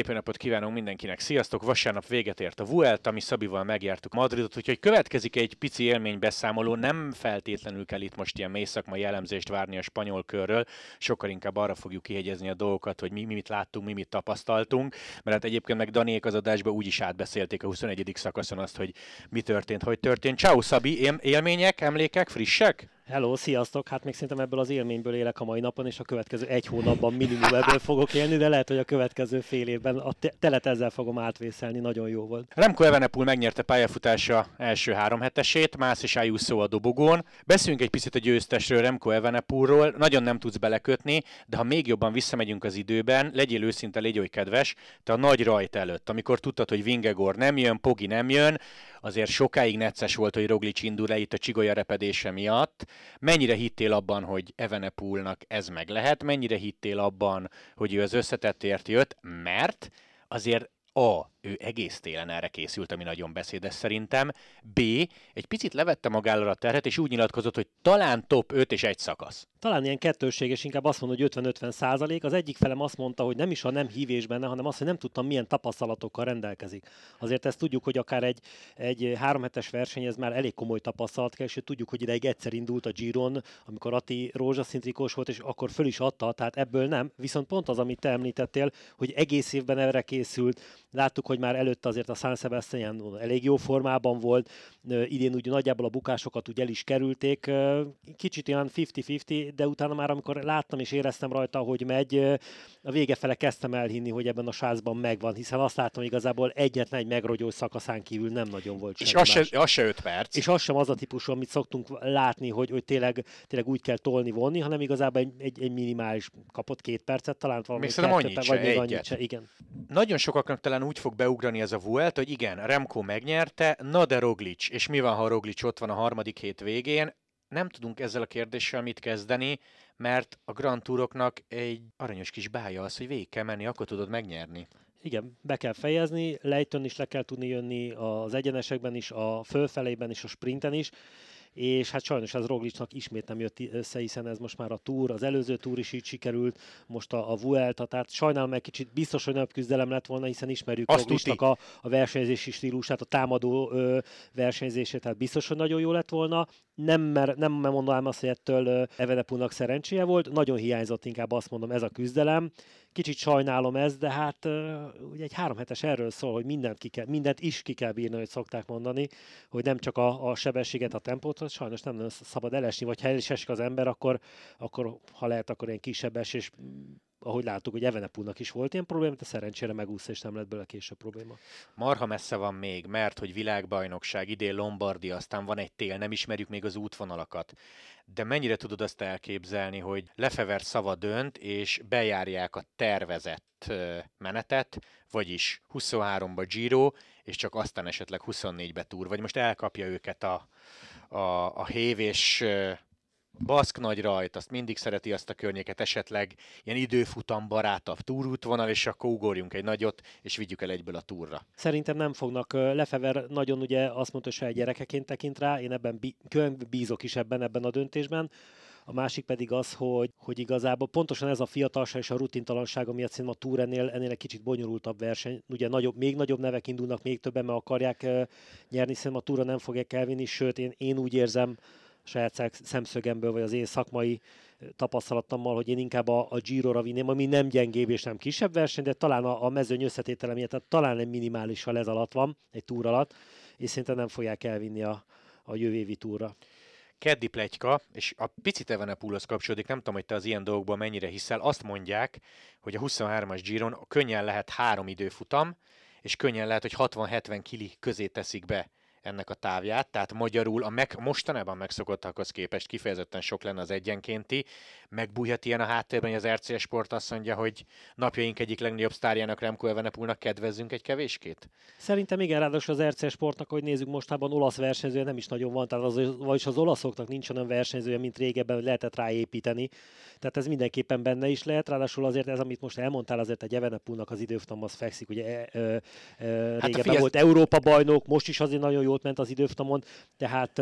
Szép napot kívánunk mindenkinek, sziasztok! Vasárnap véget ért a Vuelta, mi Szabival megjártuk Madridot, úgyhogy következik egy pici élménybeszámoló, nem feltétlenül kell itt most ilyen mély szakmai elemzést várni a spanyol körről, sokkal inkább arra fogjuk kihegyezni a dolgokat, hogy mi, mi mit láttunk, mi mit tapasztaltunk, mert hát egyébként meg Daniék az adásban úgy is átbeszélték a 21. szakaszon azt, hogy mi történt, hogy történt. Ciao Szabi, élmények, emlékek, frissek? Hello, sziasztok! Hát még szerintem ebből az élményből élek a mai napon, és a következő egy hónapban minimum ebből fogok élni, de lehet, hogy a következő fél évben a telet ezzel fogom átvészelni, nagyon jó volt. Remco Evenepul megnyerte pályafutása első három hetesét, Mász és Ayuso a dobogón. Beszéljünk egy picit a győztesről, Remco Evenepulról. Nagyon nem tudsz belekötni, de ha még jobban visszamegyünk az időben, legyél őszinte, légy oly kedves, te a nagy rajt előtt, amikor tudtad, hogy Vingegor nem jön, Pogi nem jön, azért sokáig necces volt, hogy Roglic indul le itt a csigolya repedése miatt. Mennyire hittél abban, hogy Evenepulnak ez meg lehet? Mennyire hittél abban, hogy ő az összetettért jött? Mert azért A. Ő egész télen erre készült, ami nagyon beszédes szerintem. B. Egy picit levette magára a terhet, és úgy nyilatkozott, hogy talán top 5 és egy szakasz talán ilyen kettőséges, inkább azt mondom, hogy 50-50 százalék. Az egyik felem azt mondta, hogy nem is a nem hívés benne, hanem azt, hogy nem tudtam, milyen tapasztalatokkal rendelkezik. Azért ezt tudjuk, hogy akár egy, egy három hetes verseny, ez már elég komoly tapasztalat kell, és tudjuk, hogy ideig egyszer indult a Giron, amikor Ati rózsaszintrikós volt, és akkor föl is adta, tehát ebből nem. Viszont pont az, amit te említettél, hogy egész évben erre készült. Láttuk, hogy már előtte azért a San Sebastian elég jó formában volt, idén úgy nagyjából a bukásokat úgy el is kerülték. Kicsit olyan 50-50, de utána már amikor láttam és éreztem rajta, hogy megy, a vége fele kezdtem elhinni, hogy ebben a sázban megvan, hiszen azt láttam igazából egyetlen egy megrogyó szakaszán kívül nem nagyon volt És az se, az se öt perc. És az sem az a típusú, amit szoktunk látni, hogy, hogy tényleg, tényleg úgy kell tolni, vonni, hanem igazából egy, egy, egy minimális kapott két percet, talán valami még kettőt, annyit vagy még annyit se, igen. Nagyon sokaknak talán úgy fog beugrani ez a Vuelt, hogy igen, Remco megnyerte, na de Roglic, és mi van, ha Roglic ott van a harmadik hét végén, nem tudunk ezzel a kérdéssel mit kezdeni, mert a Grand Touroknak egy aranyos kis bája az, hogy végig kell menni, akkor tudod megnyerni. Igen, be kell fejezni, lejtön is le kell tudni jönni az egyenesekben is, a fölfelében is, a sprinten is, és hát sajnos ez Roglicnak ismét nem jött össze, hiszen ez most már a túr, az előző túr is így sikerült, most a, a Vuelta, tehát sajnálom egy kicsit biztos, hogy nagyobb küzdelem lett volna, hiszen ismerjük Azt Roglicnak a, a versenyzési stílusát, a támadó ö, versenyzését, tehát biztos, hogy nagyon jó lett volna. Nem, mer, nem mondanám azt, hogy ettől Evenepunak szerencséje volt, nagyon hiányzott inkább azt mondom ez a küzdelem, Kicsit sajnálom ezt, de hát ugye egy három hetes erről szól, hogy mindent, ki kell, mindent is ki kell bírni, hogy szokták mondani, hogy nem csak a, a sebességet, a tempót, sajnos nem szabad elesni, vagy ha el is esik az ember, akkor, akkor ha lehet, akkor ilyen kisebb esés ahogy láttuk, hogy Evenepulnak is volt ilyen probléma, de szerencsére megúszta, és nem lett belőle később probléma. Marha messze van még, mert hogy világbajnokság, idén Lombardi, aztán van egy tél, nem ismerjük még az útvonalakat. De mennyire tudod azt elképzelni, hogy Lefever szava dönt, és bejárják a tervezett menetet, vagyis 23-ba Giro, és csak aztán esetleg 24-be túr, vagy most elkapja őket a, a, a hév, és Baszk nagy rajt, azt mindig szereti azt a környéket, esetleg ilyen időfutam barátabb túrútvonal, és akkor ugorjunk egy nagyot, és vigyük el egyből a túrra. Szerintem nem fognak. Lefever nagyon ugye azt mondta, hogy gyerekeként tekint rá, én ebben bízok is ebben, ebben a döntésben. A másik pedig az, hogy, hogy igazából pontosan ez a fiatalság és a rutintalanság, miatt szerintem a túr ennél, ennél egy kicsit bonyolultabb verseny. Ugye nagyobb, még nagyobb nevek indulnak, még többen meg akarják nyerni, szerintem a túra nem fogják elvinni, sőt én, én úgy érzem, saját szemszögemből, vagy az én szakmai tapasztalatommal, hogy én inkább a, a Giro-ra vinném, ami nem gyengébb és nem kisebb verseny, de talán a, a mezőny összetétele miatt, tehát talán egy minimálisan ez alatt van, egy túr alatt, és szerintem nem fogják elvinni a, a jövő évi túra. Keddi plegyka, és a picit Evenepoolhoz kapcsolódik, nem tudom, hogy te az ilyen dolgokban mennyire hiszel, azt mondják, hogy a 23-as Giron könnyen lehet három időfutam, és könnyen lehet, hogy 60-70 kili közé teszik be ennek a távját, tehát magyarul a meg, mostanában megszokottakhoz képest kifejezetten sok lenne az egyenkénti, megbújhat ilyen a háttérben, hogy az RC Sport azt mondja, hogy napjaink egyik legnagyobb sztárjának Remco Evenepoelnak kedvezzünk egy kevéskét? Szerintem igen, ráadásul az RC Sportnak, hogy nézzük mostában olasz versenyzője nem is nagyon van, tehát az, vagyis az olaszoknak nincs olyan versenyzője, mint régebben, lehetett ráépíteni. Tehát ez mindenképpen benne is lehet, ráadásul azért ez, amit most elmondtál, azért egy Evenepoelnak az időfutam az fekszik, ugye e, e, e, hát régebben volt Európa bajnok, most is azért nagyon jó jót ment az időfutamon, tehát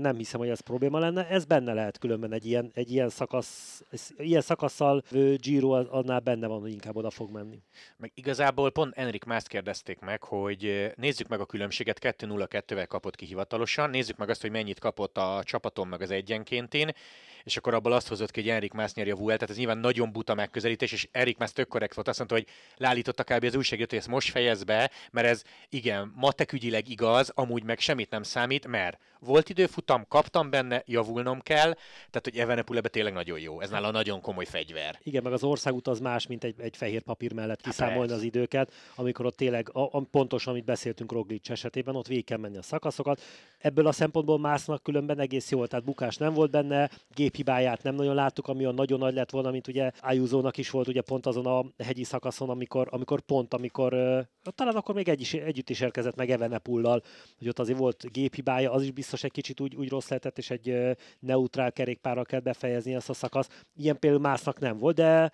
nem hiszem, hogy ez probléma lenne. Ez benne lehet különben egy ilyen, egy ilyen, szakasz, ilyen szakasszal Giro annál benne van, hogy inkább oda fog menni. Meg igazából pont Enrik más kérdezték meg, hogy nézzük meg a különbséget, 2-0-2-vel kapott ki hivatalosan, nézzük meg azt, hogy mennyit kapott a csapaton meg az egyenkéntén, és akkor abból azt hozott ki, hogy Erik Mász nyeri a Vuelt, tehát ez nyilván nagyon buta megközelítés, és Erik Mász tök korrekt volt, azt mondta, hogy leállította kb. az újságírót, hogy ezt most fejez be, mert ez igen, matekügyileg igaz, amúgy meg semmit nem számít, mert volt időfutam, kaptam benne, javulnom kell, tehát hogy Evenepul ebbe tényleg nagyon jó. Ez nála nagyon komoly fegyver. Igen, meg az országút az más, mint egy, egy fehér papír mellett hát kiszámolni az időket, amikor ott tényleg a, a, pontosan, amit beszéltünk Roglic esetében, ott végig kell menni a szakaszokat. Ebből a szempontból másznak különben egész jól, tehát bukás nem volt benne, géphibáját nem nagyon láttuk, ami a nagyon nagy lett volna, mint ugye Ayuso-nak is volt ugye pont azon a hegyi szakaszon, amikor, amikor pont, amikor talán akkor még egy is, együtt is érkezett meg Evenepullal, hogy ott azért volt géphibája, az is biztos egy kicsit úgy, úgy rossz lehetett, és egy neutrál kerékpárral kell befejezni ezt a szakasz. Ilyen például Másznak nem volt, de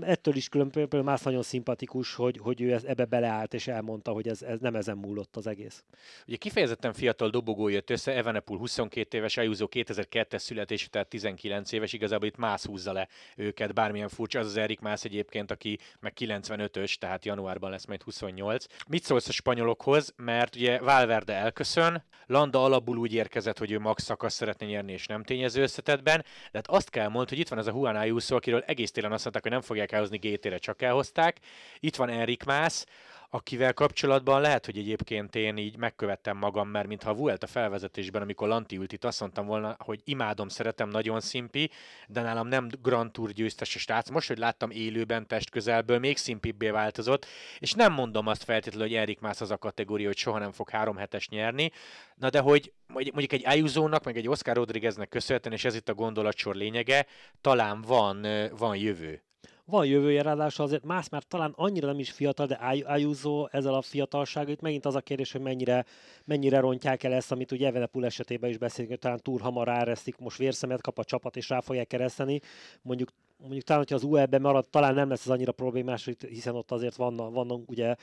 ettől is külön például Mász nagyon szimpatikus, hogy, hogy ő ebbe beleállt, és elmondta, hogy ez, ez nem ezen múlott az egész. Ugye kifejezetten fiatal dobogó jött össze, Evenepul 22 éves, Ayuso 2002-es születésű, tehát 19 éves, igazából itt Mász húzza le őket, bármilyen furcsa, az az Erik Mász egyébként, aki meg 95-ös, tehát januárban lesz majd 28. Mit szólsz a spanyolokhoz, mert ugye Valverde elköszön, Landa alapul úgy érkezett, hogy ő max szakasz szeretne nyerni, és nem tényező összetetben, de hát azt kell mondani, hogy itt van ez a Juan Ayuso, akiről egész télen azt mondták, hogy nem fogják elhozni GT-re, csak elhozták. Itt van Erik Mász, akivel kapcsolatban lehet, hogy egyébként én így megkövettem magam, mert mintha a Vuelta felvezetésben, amikor Lanti ült itt, azt mondtam volna, hogy imádom, szeretem, nagyon szimpi, de nálam nem Grand Tour győztes a stác. Most, hogy láttam élőben test közelből, még szimpibbé változott, és nem mondom azt feltétlenül, hogy Erik Mász az a kategória, hogy soha nem fog három hetes nyerni, na de hogy mondjuk egy Ayuso-nak, meg egy Oscar Rodrigueznek köszönhetően, és ez itt a gondolatsor lényege, talán van, van jövő van jövője, ráadásul azért más már talán annyira nem is fiatal, de Ayuso ezzel a fiatalsággal, itt megint az a kérdés, hogy mennyire, mennyire rontják el ezt, amit ugye Evenepul esetében is beszélünk, hogy talán túl hamar ráreszik, most vérszemet kap a csapat, és rá fogják kereszteni. Mondjuk mondjuk talán, hogyha az UE-ben marad, talán nem lesz ez annyira problémás, hiszen ott azért vannak, vannak ugye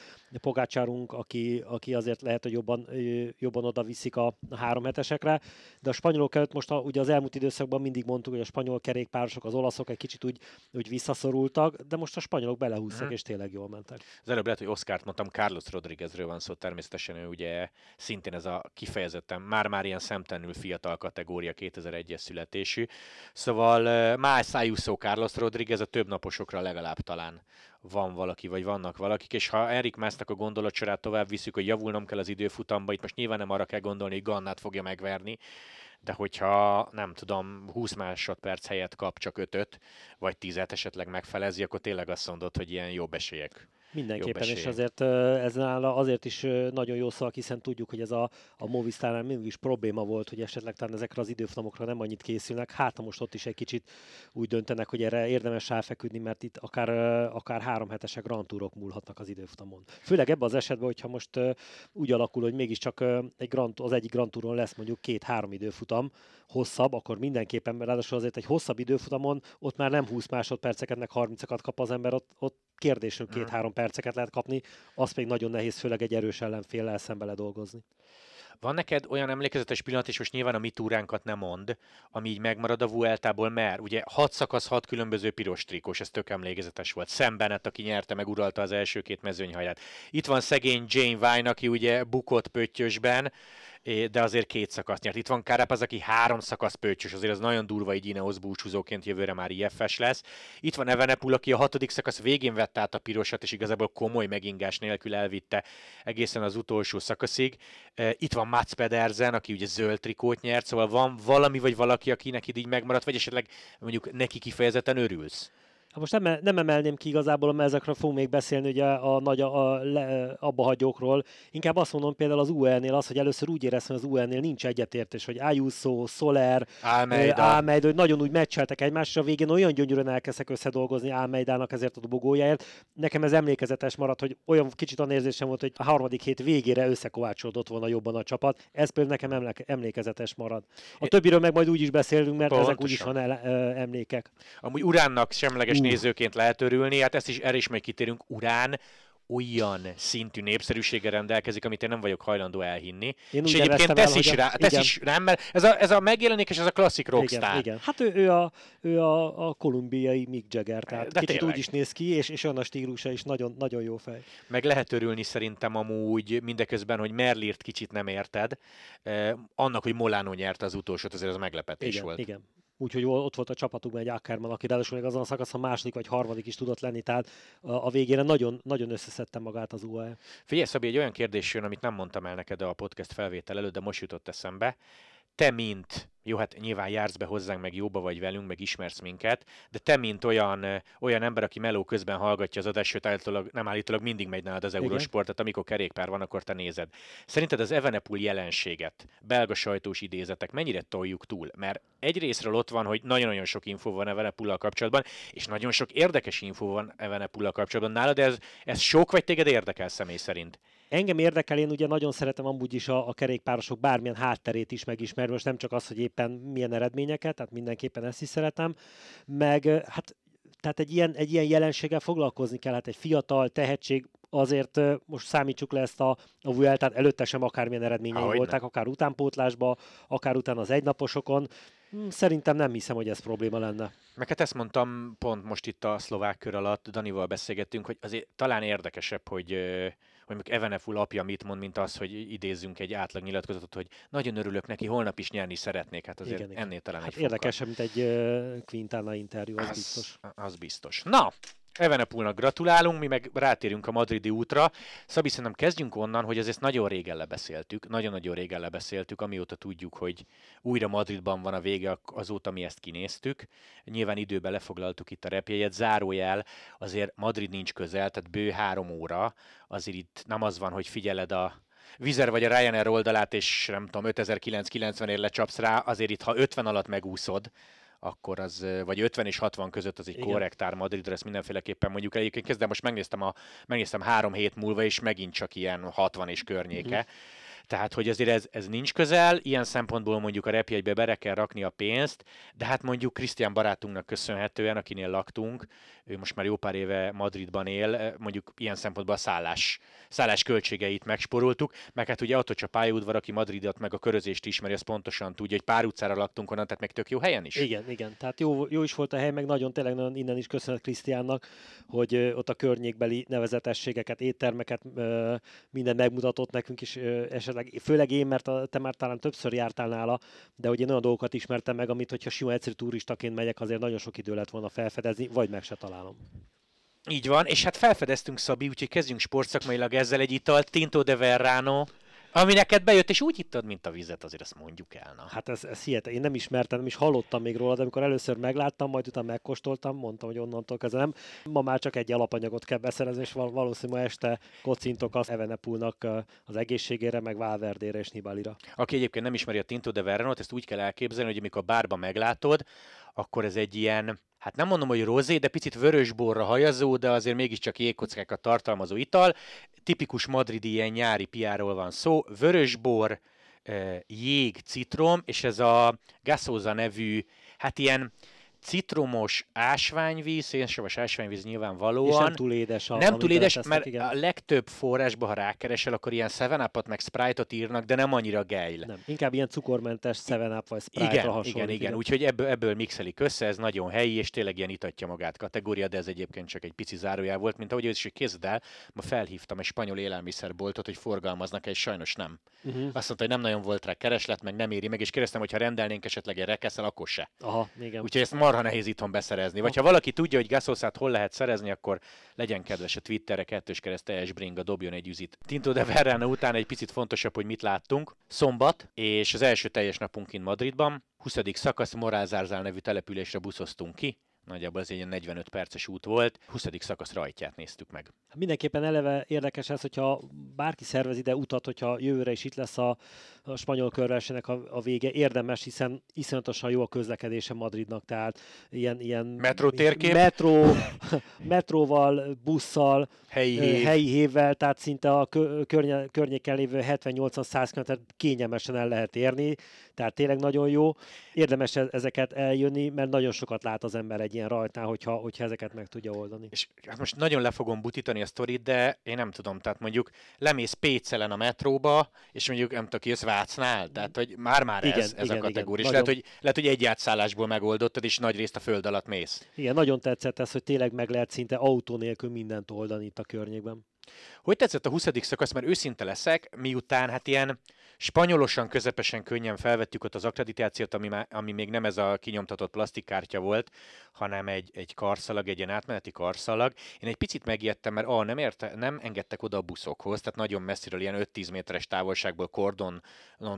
Pogácsárunk, aki, aki azért lehet, hogy jobban, jobban oda viszik a, három hetesekre, de a spanyolok előtt most a, ugye az elmúlt időszakban mindig mondtuk, hogy a spanyol kerékpárosok, az olaszok egy kicsit úgy, úgy visszaszorultak, de most a spanyolok belehúztak, hmm. és tényleg jól mentek. Az előbb lehet, hogy Oszkárt mondtam, Carlos Rodriguezről van szó, természetesen ő ugye szintén ez a kifejezetten már-már ilyen szemtelenül fiatal kategória 2001-es születésű. Szóval más Ayuso Carlos Carlos Rodriguez a több naposokra legalább talán van valaki, vagy vannak valakik, és ha Erik Másznak a gondolatsorát tovább visszük, hogy javulnom kell az időfutamba, itt most nyilván nem arra kell gondolni, hogy Gannát fogja megverni, de hogyha nem tudom, 20 másodperc helyett kap csak 5 vagy 10 esetleg megfelezi, akkor tényleg azt mondod, hogy ilyen jobb esélyek Mindenképpen, és azért ez nála azért is nagyon jó szak, hiszen tudjuk, hogy ez a, a Movistárnál mindig is probléma volt, hogy esetleg talán ezekre az időfutamokra nem annyit készülnek. Hát most ott is egy kicsit úgy döntenek, hogy erre érdemes ráfeküdni, mert itt akár, akár három hetesek Grand Tourok múlhatnak az időfutamon. Főleg ebben az esetben, hogyha most úgy alakul, hogy mégiscsak egy Grand, az egyik Grand Touron lesz mondjuk két-három időfutam, hosszabb, akkor mindenképpen, mert ráadásul azért egy hosszabb időfutamon ott már nem 20 másodperceket, meg 30-akat kap az ember, ott, ott kérdésről két-három perceket lehet kapni, az pedig nagyon nehéz, főleg egy erős ellenféllel szembe dolgozni. Van neked olyan emlékezetes pillanat, és most nyilván a mi túránkat nem mond, ami így megmarad a Vueltából, mert ugye hat szakasz, hat különböző piros trikós, ez tök emlékezetes volt. Sam Bennett, aki nyerte, meg uralta az első két mezőnyhaját. Itt van szegény Jane Vine, aki ugye bukott pöttyösben, de azért két szakasz nyert. Itt van az, aki három szakasz pöccsös, azért az nagyon durva így Ineos búcsúzóként jövőre már IFS lesz. Itt van Evenepul, aki a hatodik szakasz végén vette át a pirosat, és igazából komoly megingás nélkül elvitte egészen az utolsó szakaszig. Itt van Mats Pedersen, aki ugye zöld trikót nyert, szóval van valami vagy valaki, akinek így megmaradt, vagy esetleg mondjuk neki kifejezetten örülsz? Hát most nem, nem emelném ki igazából, mert ezekről fogunk még beszélni ugye a nagy a, a, le, abba hagyókról. Inkább azt mondom például az UL-nél az, hogy először úgy éreztem, hogy az UL-nél nincs egyetértés, hogy Ayuso, Soler, Almeida. Almeida, hogy nagyon úgy meccseltek egymásra, a végén olyan gyönyörűen elkezdtek összedolgozni Almeidának ezért a dobogójáért. Nekem ez emlékezetes maradt, hogy olyan kicsit olyan érzésem volt, hogy a harmadik hét végére összekovácsolódott volna jobban a csapat. Ez például nekem emlékezetes marad. A többiről meg majd úgy is beszélünk, mert Pontosan. ezek úgyis van el, emlékek. Amúgy Uránnak semleges nézőként lehet örülni, hát ezt is, erre is majd kitérünk, Urán olyan szintű népszerűséggel rendelkezik, amit én nem vagyok hajlandó elhinni. Én és egyébként tesz, el, is, rá, tesz igen. is rám, mert ez a, ez a megjelenik, és ez a klasszik rockstar. Igen, igen. Hát ő, ő, a, ő a, a kolumbiai Mick Jagger, tehát De kicsit tényleg. úgy is néz ki, és, és olyan a stílusa is nagyon, nagyon jó fej. Meg lehet örülni szerintem amúgy mindeközben, hogy Merlirt kicsit nem érted. Eh, annak, hogy Molano nyerte az utolsót, azért az meglepetés Igen, volt. igen. Úgyhogy ott volt a csapatunkban egy Ackerman, aki ráadásul még azon a szakaszon második vagy harmadik is tudott lenni, tehát a végére nagyon, nagyon összeszedte magát az UAE. Figyelj, Szabi, egy olyan kérdés jön, amit nem mondtam el neked a podcast felvétel előtt, de most jutott eszembe. Te, mint, jó, hát nyilván jársz be hozzánk, meg jóba vagy velünk, meg ismersz minket, de te, mint olyan, olyan ember, aki meló közben hallgatja az adást, sőt, állítólag, nem állítólag mindig megy nálad az Igen. Eurosportot, amikor kerékpár van, akkor te nézed. Szerinted az Evenepoel jelenséget, belga sajtós idézetek mennyire toljuk túl? Mert egyrésztről ott van, hogy nagyon-nagyon sok info van Evenepoel kapcsolatban, és nagyon sok érdekes info van Evenepoel kapcsolatban. Nálad ez, ez sok, vagy téged érdekel személy szerint? Engem érdekel, én ugye nagyon szeretem amúgy is a, a kerékpárosok bármilyen hátterét is megismerni, most nem csak az, hogy éppen milyen eredményeket, tehát mindenképpen ezt is szeretem, meg hát tehát egy ilyen, egy ilyen jelenséggel foglalkozni kell, hát egy fiatal tehetség, azért most számítsuk le ezt a, a Vueltát, előtte sem akármilyen eredményei voltak, akár utánpótlásba, akár után az egynaposokon. Hm, Szerintem nem hiszem, hogy ez probléma lenne. Meg hát ezt mondtam pont most itt a szlovák kör alatt, Danival beszélgettünk, hogy azért talán érdekesebb, hogy, hogy mondjuk Eveneful apja mit mond, mint az, hogy idézzünk egy átlag nyilatkozatot, hogy nagyon örülök neki, holnap is nyerni szeretnék. Hát azért Igen, igen. ennél talán Hát egy érdekesebb, mint egy ö, Quintana interjú, az, az, biztos. Az biztos. Na, Evenepulnak gratulálunk, mi meg rátérünk a madridi útra. Szabi, szerintem kezdjünk onnan, hogy ezt nagyon régen lebeszéltük, nagyon-nagyon régen lebeszéltük, amióta tudjuk, hogy újra Madridban van a vége, azóta mi ezt kinéztük. Nyilván időben lefoglaltuk itt a repjegyet, zárójel, azért Madrid nincs közel, tehát bő három óra, azért itt nem az van, hogy figyeled a Vizer vagy a Ryanair oldalát, és nem tudom, 5990 ért lecsapsz rá, azért itt, ha 50 alatt megúszod, akkor az, vagy 50 és 60 között az egy Igen. korrekt ár Madridra, ezt mindenféleképpen mondjuk. Egyébként kezdem, most megnéztem, a, megnéztem három hét múlva, és megint csak ilyen 60 és környéke. Mhm. Tehát, hogy azért ez, ez nincs közel, ilyen szempontból mondjuk a repjegybe bele kell rakni a pénzt, de hát mondjuk Krisztián barátunknak köszönhetően, akinél laktunk, ő most már jó pár éve Madridban él, eh, mondjuk ilyen szempontból a szállás, szállás költségeit megsporoltuk, meg hát ugye Atocs a pályaudvar, aki Madridot meg a körözést ismeri, az pontosan tudja, hogy pár utcára laktunk onnan, tehát meg tök jó helyen is. Igen, igen. Tehát jó, jó is volt a hely, meg nagyon tényleg nagyon innen is köszönet Krisztiánnak, hogy ott a környékbeli nevezetességeket, éttermeket, minden megmutatott nekünk is, ö, esetleg, főleg én, mert a, te már talán többször jártál nála, de hogy én olyan dolgokat ismertem meg, amit, hogyha sima egyszerű turistaként megyek, azért nagyon sok idő lett volna felfedezni, vagy meg se találom. Így van, és hát felfedeztünk Szabi, úgyhogy kezdjünk sportszakmailag ezzel egy italt, Tinto de Verrano, ami neked bejött, és úgy ittad, mint a vizet, azért azt mondjuk el. Na. Hát ez, ez hihetetlen. Én nem ismertem, nem is hallottam még róla, de amikor először megláttam, majd utána megkóstoltam, mondtam, hogy onnantól kezdve nem. Ma már csak egy alapanyagot kell beszerezni, és val- valószínűleg este kocintok az Evenepulnak az egészségére, meg Valverdére és Nibalira. Aki egyébként nem ismeri a Tinto de Verranot, ezt úgy kell elképzelni, hogy amikor bárba meglátod, akkor ez egy ilyen, hát nem mondom, hogy rozé, de picit vörösborra hajazó, de azért mégiscsak jégkockákat tartalmazó ital. Tipikus madridi ilyen nyári piáról van szó. Vörösbor, eh, jég, citrom, és ez a Gasosa nevű, hát ilyen citromos ásványvíz, szénsavas ásványvíz És nyilvánvalóan. nem túl édes. A, Nem túl édes, mert igen. a legtöbb forrásban, ha rákeresel, akkor ilyen 7 meg Sprite-ot írnak, de nem annyira gejl. Nem, inkább ilyen cukormentes 7 vagy Sprite-ra Igen, hasonlít. igen, igen. Úgyhogy ebből, ebből mixelik össze, ez nagyon helyi, és tényleg ilyen itatja magát kategória, de ez egyébként csak egy pici zárójel volt, mint ahogy ez is, hogy el, ma felhívtam egy spanyol élelmiszerboltot, hogy forgalmaznak és sajnos nem. Uh-huh. Azt mondta, hogy nem nagyon volt rá kereslet, meg nem éri meg, és kérdeztem, hogy ha rendelnénk esetleg egy rekeszel, akkor se. Aha, igen. Úgyhogy ezt marha nehéz itthon beszerezni. Vagy ha valaki tudja, hogy gasoszát hol lehet szerezni, akkor legyen kedves a Twitterre, kettős kereszt teljes bringa, dobjon egy üzit. Tinto de Verrano után egy picit fontosabb, hogy mit láttunk. Szombat, és az első teljes napunk kint Madridban. 20. szakasz Morálzárzál nevű településre buszoztunk ki. Nagyjából ez egy ilyen 45 perces út volt. 20. szakasz rajtját néztük meg. Mindenképpen eleve érdekes ez, hogyha bárki szervez ide utat, hogyha jövőre is itt lesz a, a spanyol körversenynek a, a vége, érdemes, hiszen iszonyatosan jó a közlekedése Madridnak, tehát ilyen, ilyen Metró térkép? Metró, metróval, busszal, Helyi helyi, hív. helyi hévvel, tehát szinte a kö- környe, környéken lévő 70-80-100 km kényelmesen el lehet érni, tehát tényleg nagyon jó. Érdemes e- ezeket eljönni, mert nagyon sokat lát az ember egy ilyen rajtnál, hogyha, hogyha ezeket meg tudja oldani. És hát most nagyon le fogom butítani a sztorit, de én nem tudom, tehát mondjuk lemész Pécelen a metróba, és mondjuk nem tudom, jössz Vácnál, tehát hogy már-már Igen, ez, ez igen, a igen. lehet hogy, lehet, hogy egy átszállásból megoldottad, és nagy részt a föld alatt mész. Igen, nagyon tetszett ez, hogy tényleg meg lehet szinte autó nélkül mindent oldani itt a környékben. Hogy tetszett a 20. szakasz, mert őszinte leszek, miután hát ilyen spanyolosan, közepesen könnyen felvettük ott az akkreditációt, ami, má, ami még nem ez a kinyomtatott plastikkártya volt, hanem egy, egy karszalag, egy ilyen átmeneti karszalag. Én egy picit megijedtem, mert ah, nem, érte, nem engedtek oda a buszokhoz, tehát nagyon messziről, ilyen 5-10 méteres távolságból kordonon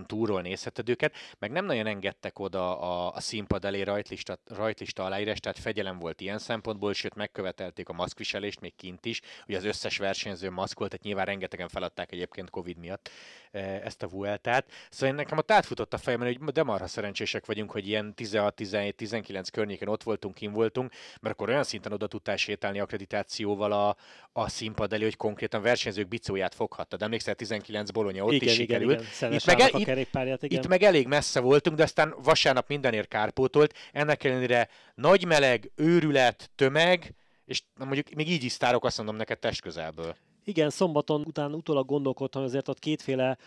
túról nézheted őket, meg nem nagyon engedtek oda a, a színpad elé rajtlista, rajtlista aláírás, tehát fegyelem volt ilyen szempontból, sőt megkövetelték a maszkviselést még kint is, ugye az összes versenyző maszkolt, tehát nyilván rengetegen feladták egyébként Covid miatt eh, ezt a Vueltát. Szóval nekem ott átfutott a fejemben, hogy de marha szerencsések vagyunk, hogy ilyen 16-17-19 környéken ott voltunk, kim voltunk, mert akkor olyan szinten oda tudtál sétálni akkreditációval a, a színpad elé, hogy konkrétan versenyzők bicóját foghattad. Emlékszel, 19 Bolonya ott igen, is igen, sikerült. igen. Itt meg, el, itt, igen. itt meg elég messze voltunk, de aztán vasárnap mindenért kárpótolt. Ennek ellenére nagy meleg, őrület, tömeg, és mondjuk még így is sztárok azt mondom neked testközelből. Igen, szombaton után utólag gondolkodtam, azért ott kétféle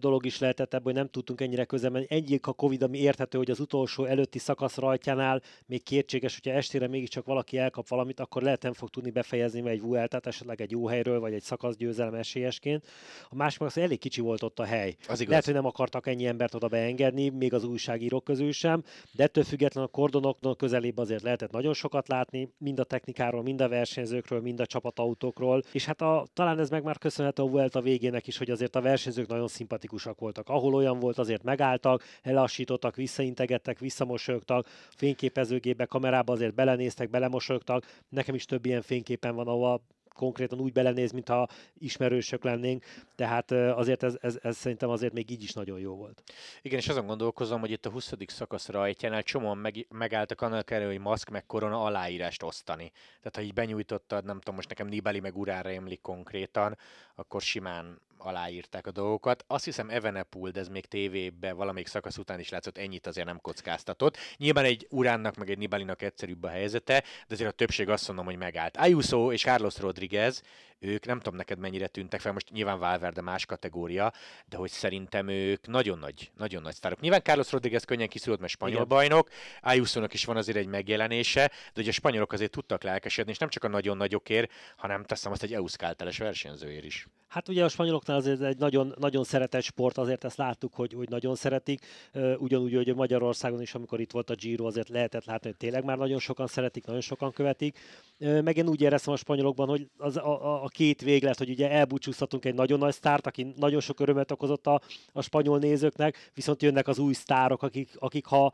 dolog is lehetett ebből, hogy nem tudtunk ennyire közel menni. Egyik a Covid, ami érthető, hogy az utolsó előtti szakasz rajtjánál még kétséges, hogyha estére mégiscsak valaki elkap valamit, akkor lehet nem fog tudni befejezni egy Vueltát, esetleg egy jó helyről, vagy egy szakaszgyőzelem esélyesként. A másik az, hogy elég kicsi volt ott a hely. Az igaz. Lehet, hogy nem akartak ennyi embert oda beengedni, még az újságírók közül sem, de ettől függetlenül a kordonoknak közelébb azért lehetett nagyon sokat látni, mind a technikáról, mind a versenyzőkről, mind a csapatautókról, és hát a, talán ez meg már köszönhető a Vuelta végének is, hogy azért a versenyzők nagyon szimpatikusak voltak. Ahol olyan volt, azért megálltak, elassítottak, visszaintegettek, visszamosolyogtak, fényképezőgépbe, kamerába azért belenéztek, belemosolyogtak. Nekem is több ilyen fényképen van, ahol konkrétan úgy belenéz, mintha ismerősök lennénk, tehát azért ez, ez, ez szerintem azért még így is nagyon jó volt. Igen, és azon gondolkozom, hogy itt a 20. szakasz rajtjánál csomóan meg, megálltak annak elő, hogy maszk meg korona aláírást osztani. Tehát ha így benyújtottad, nem tudom, most nekem Nibali meg urára emlik konkrétan, akkor simán aláírták a dolgokat. Azt hiszem Evenepoel, de ez még tévébe valamelyik szakasz után is látszott, ennyit azért nem kockáztatott. Nyilván egy Uránnak meg egy Nibalinak egyszerűbb a helyzete, de azért a többség azt mondom, hogy megállt. Ayuso és Carlos Rodriguez, ők nem tudom neked mennyire tűntek fel, most nyilván Valverde más kategória, de hogy szerintem ők nagyon nagy, nagyon nagy sztárok. Nyilván Carlos Rodriguez könnyen kiszúrult, mert spanyol Igen. bajnok, Ayuso-nak is van azért egy megjelenése, de ugye a spanyolok azért tudtak lelkesedni, és nem csak a nagyon nagyokért, hanem teszem azt egy euskálteles versenyzőért is. Hát ugye a spanyoloknál azért egy nagyon, nagyon szeretett sport, azért ezt láttuk, hogy, hogy nagyon szeretik. Ugyanúgy, hogy Magyarországon is, amikor itt volt a Giro, azért lehetett látni, hogy tényleg már nagyon sokan szeretik, nagyon sokan követik. Meg én úgy éreztem a spanyolokban, hogy az a, a, két véglet, hogy ugye elbúcsúztatunk egy nagyon nagy sztárt, aki nagyon sok örömet okozott a, a spanyol nézőknek, viszont jönnek az új sztárok, akik, akik ha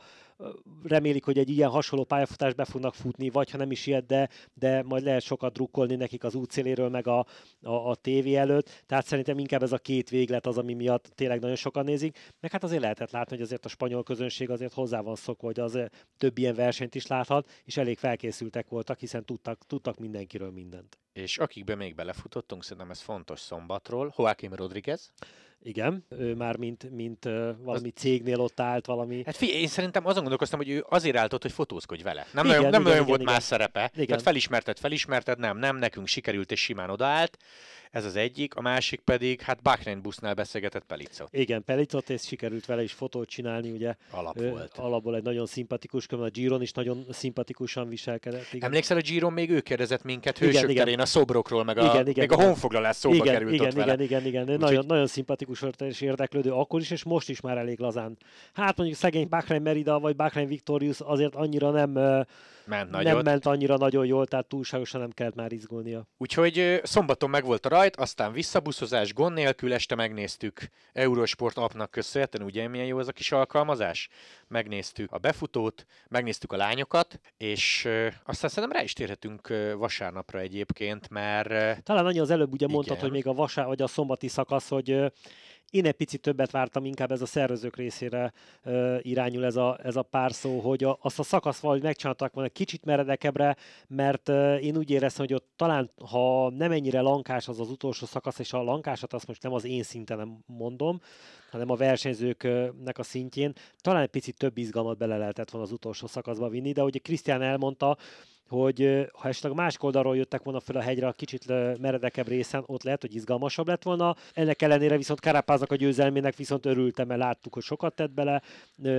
remélik, hogy egy ilyen hasonló pályafutás be fognak futni, vagy ha nem is ilyet, de, de majd lehet sokat drukkolni nekik az útszéléről, meg a, a, a tévé előtt. Tehát szerintem inkább ez a két véglet az, ami miatt tényleg nagyon sokan nézik. Meg hát azért lehetett látni, hogy azért a spanyol közönség azért hozzá van szokva, hogy az több ilyen versenyt is láthat, és elég felkészültek voltak, hiszen tudtak, tudtak mindenkiről mindent. És akikbe még belefutottunk, szerintem ez fontos szombatról, Joaquim Rodriguez. Igen, ő már mint, mint ö, valami cégnél ott állt, valami... Hát figyelj, én szerintem azon gondolkoztam, hogy ő azért állt ott, hogy fotózkodj vele. Nem Igen, nagyon, nem igen, nagyon igen, volt igen. más szerepe. Igen. Tehát felismerted, felismerted, nem, nem, nekünk sikerült és simán odaállt. Ez az egyik. A másik pedig, hát Bahrain busznál beszélgetett Pelicot. Igen, Pelicot, és sikerült vele is fotót csinálni, ugye Alap volt. alapból egy nagyon szimpatikus, a Giron is nagyon szimpatikusan viselkedett. Igen. Emlékszel, a Giron még ő kérdezett minket Igen, hősök igen. terén a szobrokról, meg a, Igen, igen, még a igen. honfoglalás szóba igen, került igen, ott igen, vele. igen, igen, igen. Nagyon, nagyon szimpatikus volt és érdeklődő akkor is, és most is már elég lazán. Hát mondjuk szegény Bahrain Merida vagy Bahrain Victorious azért annyira nem, Ment nem nagyot. ment annyira nagyon jól, tehát túlságosan nem kellett már izgulnia. Úgyhogy szombaton megvolt a rajt, aztán visszabuszozás gond nélkül, este megnéztük Eurosport appnak köszönhetően, ugye milyen jó ez a kis alkalmazás? Megnéztük a befutót, megnéztük a lányokat, és aztán szerintem rá is térhetünk vasárnapra egyébként, mert Talán annyi az előbb ugye mondtad, Igen. hogy még a vasá vagy a szombati szakasz, hogy én egy picit többet vártam, inkább ez a szervezők részére ö, irányul ez a, ez a pár szó, hogy a, azt a szakasz valahogy megcsináltak volna kicsit meredekebbre, mert ö, én úgy éreztem, hogy ott talán, ha nem ennyire lankás az az utolsó szakasz, és a lankásat azt most nem az én szinten mondom, hanem a versenyzőknek a szintjén, talán egy picit több izgalmat bele lehetett volna az utolsó szakaszba vinni, de ugye Krisztián elmondta, hogy ha esetleg a másik oldalról jöttek volna fel a hegyre a kicsit meredekebb részen, ott lehet, hogy izgalmasabb lett volna. Ennek ellenére viszont Karapáznak a győzelmének viszont örültem, mert láttuk, hogy sokat tett bele.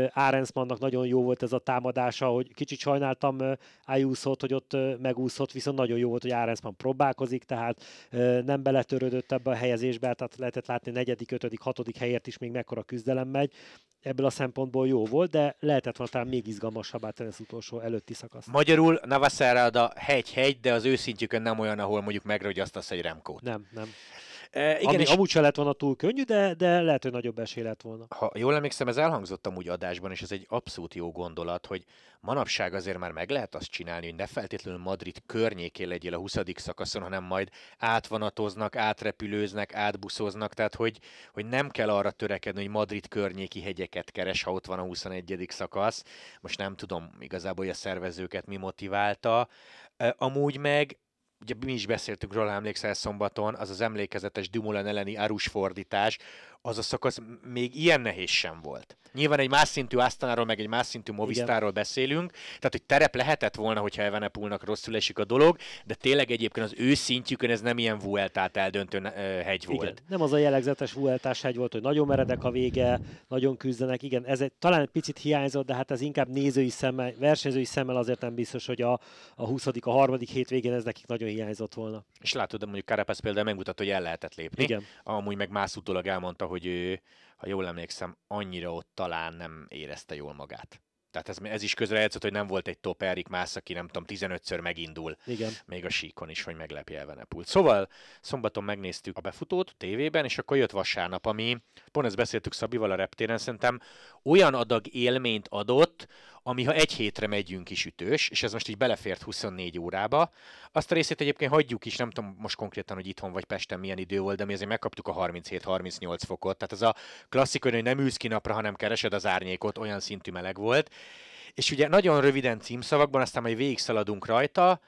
Árensmannak nagyon jó volt ez a támadása, hogy kicsit sajnáltam Ayuso-t, hogy ott megúszott, viszont nagyon jó volt, hogy Árensman próbálkozik, tehát nem beletörődött ebbe a helyezésbe, tehát lehetett látni negyedik, ötödik, hatodik helyért is még mekkora küzdelem megy. Ebből a szempontból jó volt, de lehetett volna talán még izgalmasabbá tenni az utolsó előtti szakasz. Magyarul Navaszerrada hegy-hegy, de az őszintjükön nem olyan, ahol mondjuk megragyasztasz egy Remkót. Nem, nem. E, igen, Ami és amúgy se lett volna túl könnyű, de, de lehet, hogy nagyobb esély lett volna. Ha jól emlékszem, ez elhangzott amúgy adásban, és ez egy abszolút jó gondolat, hogy manapság azért már meg lehet azt csinálni, hogy ne feltétlenül Madrid környékén legyél a 20. szakaszon, hanem majd átvanatoznak, átrepülőznek, átbuszoznak, tehát hogy, hogy nem kell arra törekedni, hogy Madrid környéki hegyeket keres, ha ott van a 21. szakasz. Most nem tudom igazából, hogy a szervezőket mi motiválta. Amúgy meg ugye mi is beszéltünk róla, emlékszel szombaton, az az emlékezetes Dumoulin elleni Arus fordítás, az a szakasz még ilyen nehéz sem volt. Nyilván egy más szintű Asztanáról, meg egy más szintű Movistarról beszélünk, tehát hogy terep lehetett volna, hogyha Evenepulnak rosszul esik a dolog, de tényleg egyébként az ő szintjükön ez nem ilyen Vueltát eldöntő hegy volt. Igen. Nem az a jellegzetes Vueltás hegy volt, hogy nagyon meredek a vége, nagyon küzdenek, igen, ez egy, talán egy picit hiányzott, de hát ez inkább nézői szemmel, versenyzői szemmel azért nem biztos, hogy a, a 20. a harmadik hétvégén ez nekik nagyon hiányzott volna. És látod, de mondjuk Carapaz például megmutatta, hogy el lehetett lépni. Igen. Amúgy meg más utólag elmondta, hogy ő, ha jól emlékszem, annyira ott talán nem érezte jól magát. Tehát ez, ez is közrejátszott, hogy nem volt egy top Erik Mász, aki nem tudom, 15-ször megindul. Igen. Még a síkon is, hogy meglepje Evenepult. Szóval szombaton megnéztük a befutót tévében, és akkor jött vasárnap, ami, pont ezt beszéltük Szabival a reptéren, szerintem olyan adag élményt adott, ami ha egy hétre megyünk is ütős, és ez most így belefért 24 órába. Azt a részét egyébként hagyjuk is, nem tudom most konkrétan, hogy itthon vagy Pesten milyen idő volt, de mi azért megkaptuk a 37-38 fokot. Tehát ez a klasszik, hogy nem ülsz ki napra, hanem keresed az árnyékot, olyan szintű meleg volt. És ugye nagyon röviden címszavakban, aztán majd végig szaladunk rajta,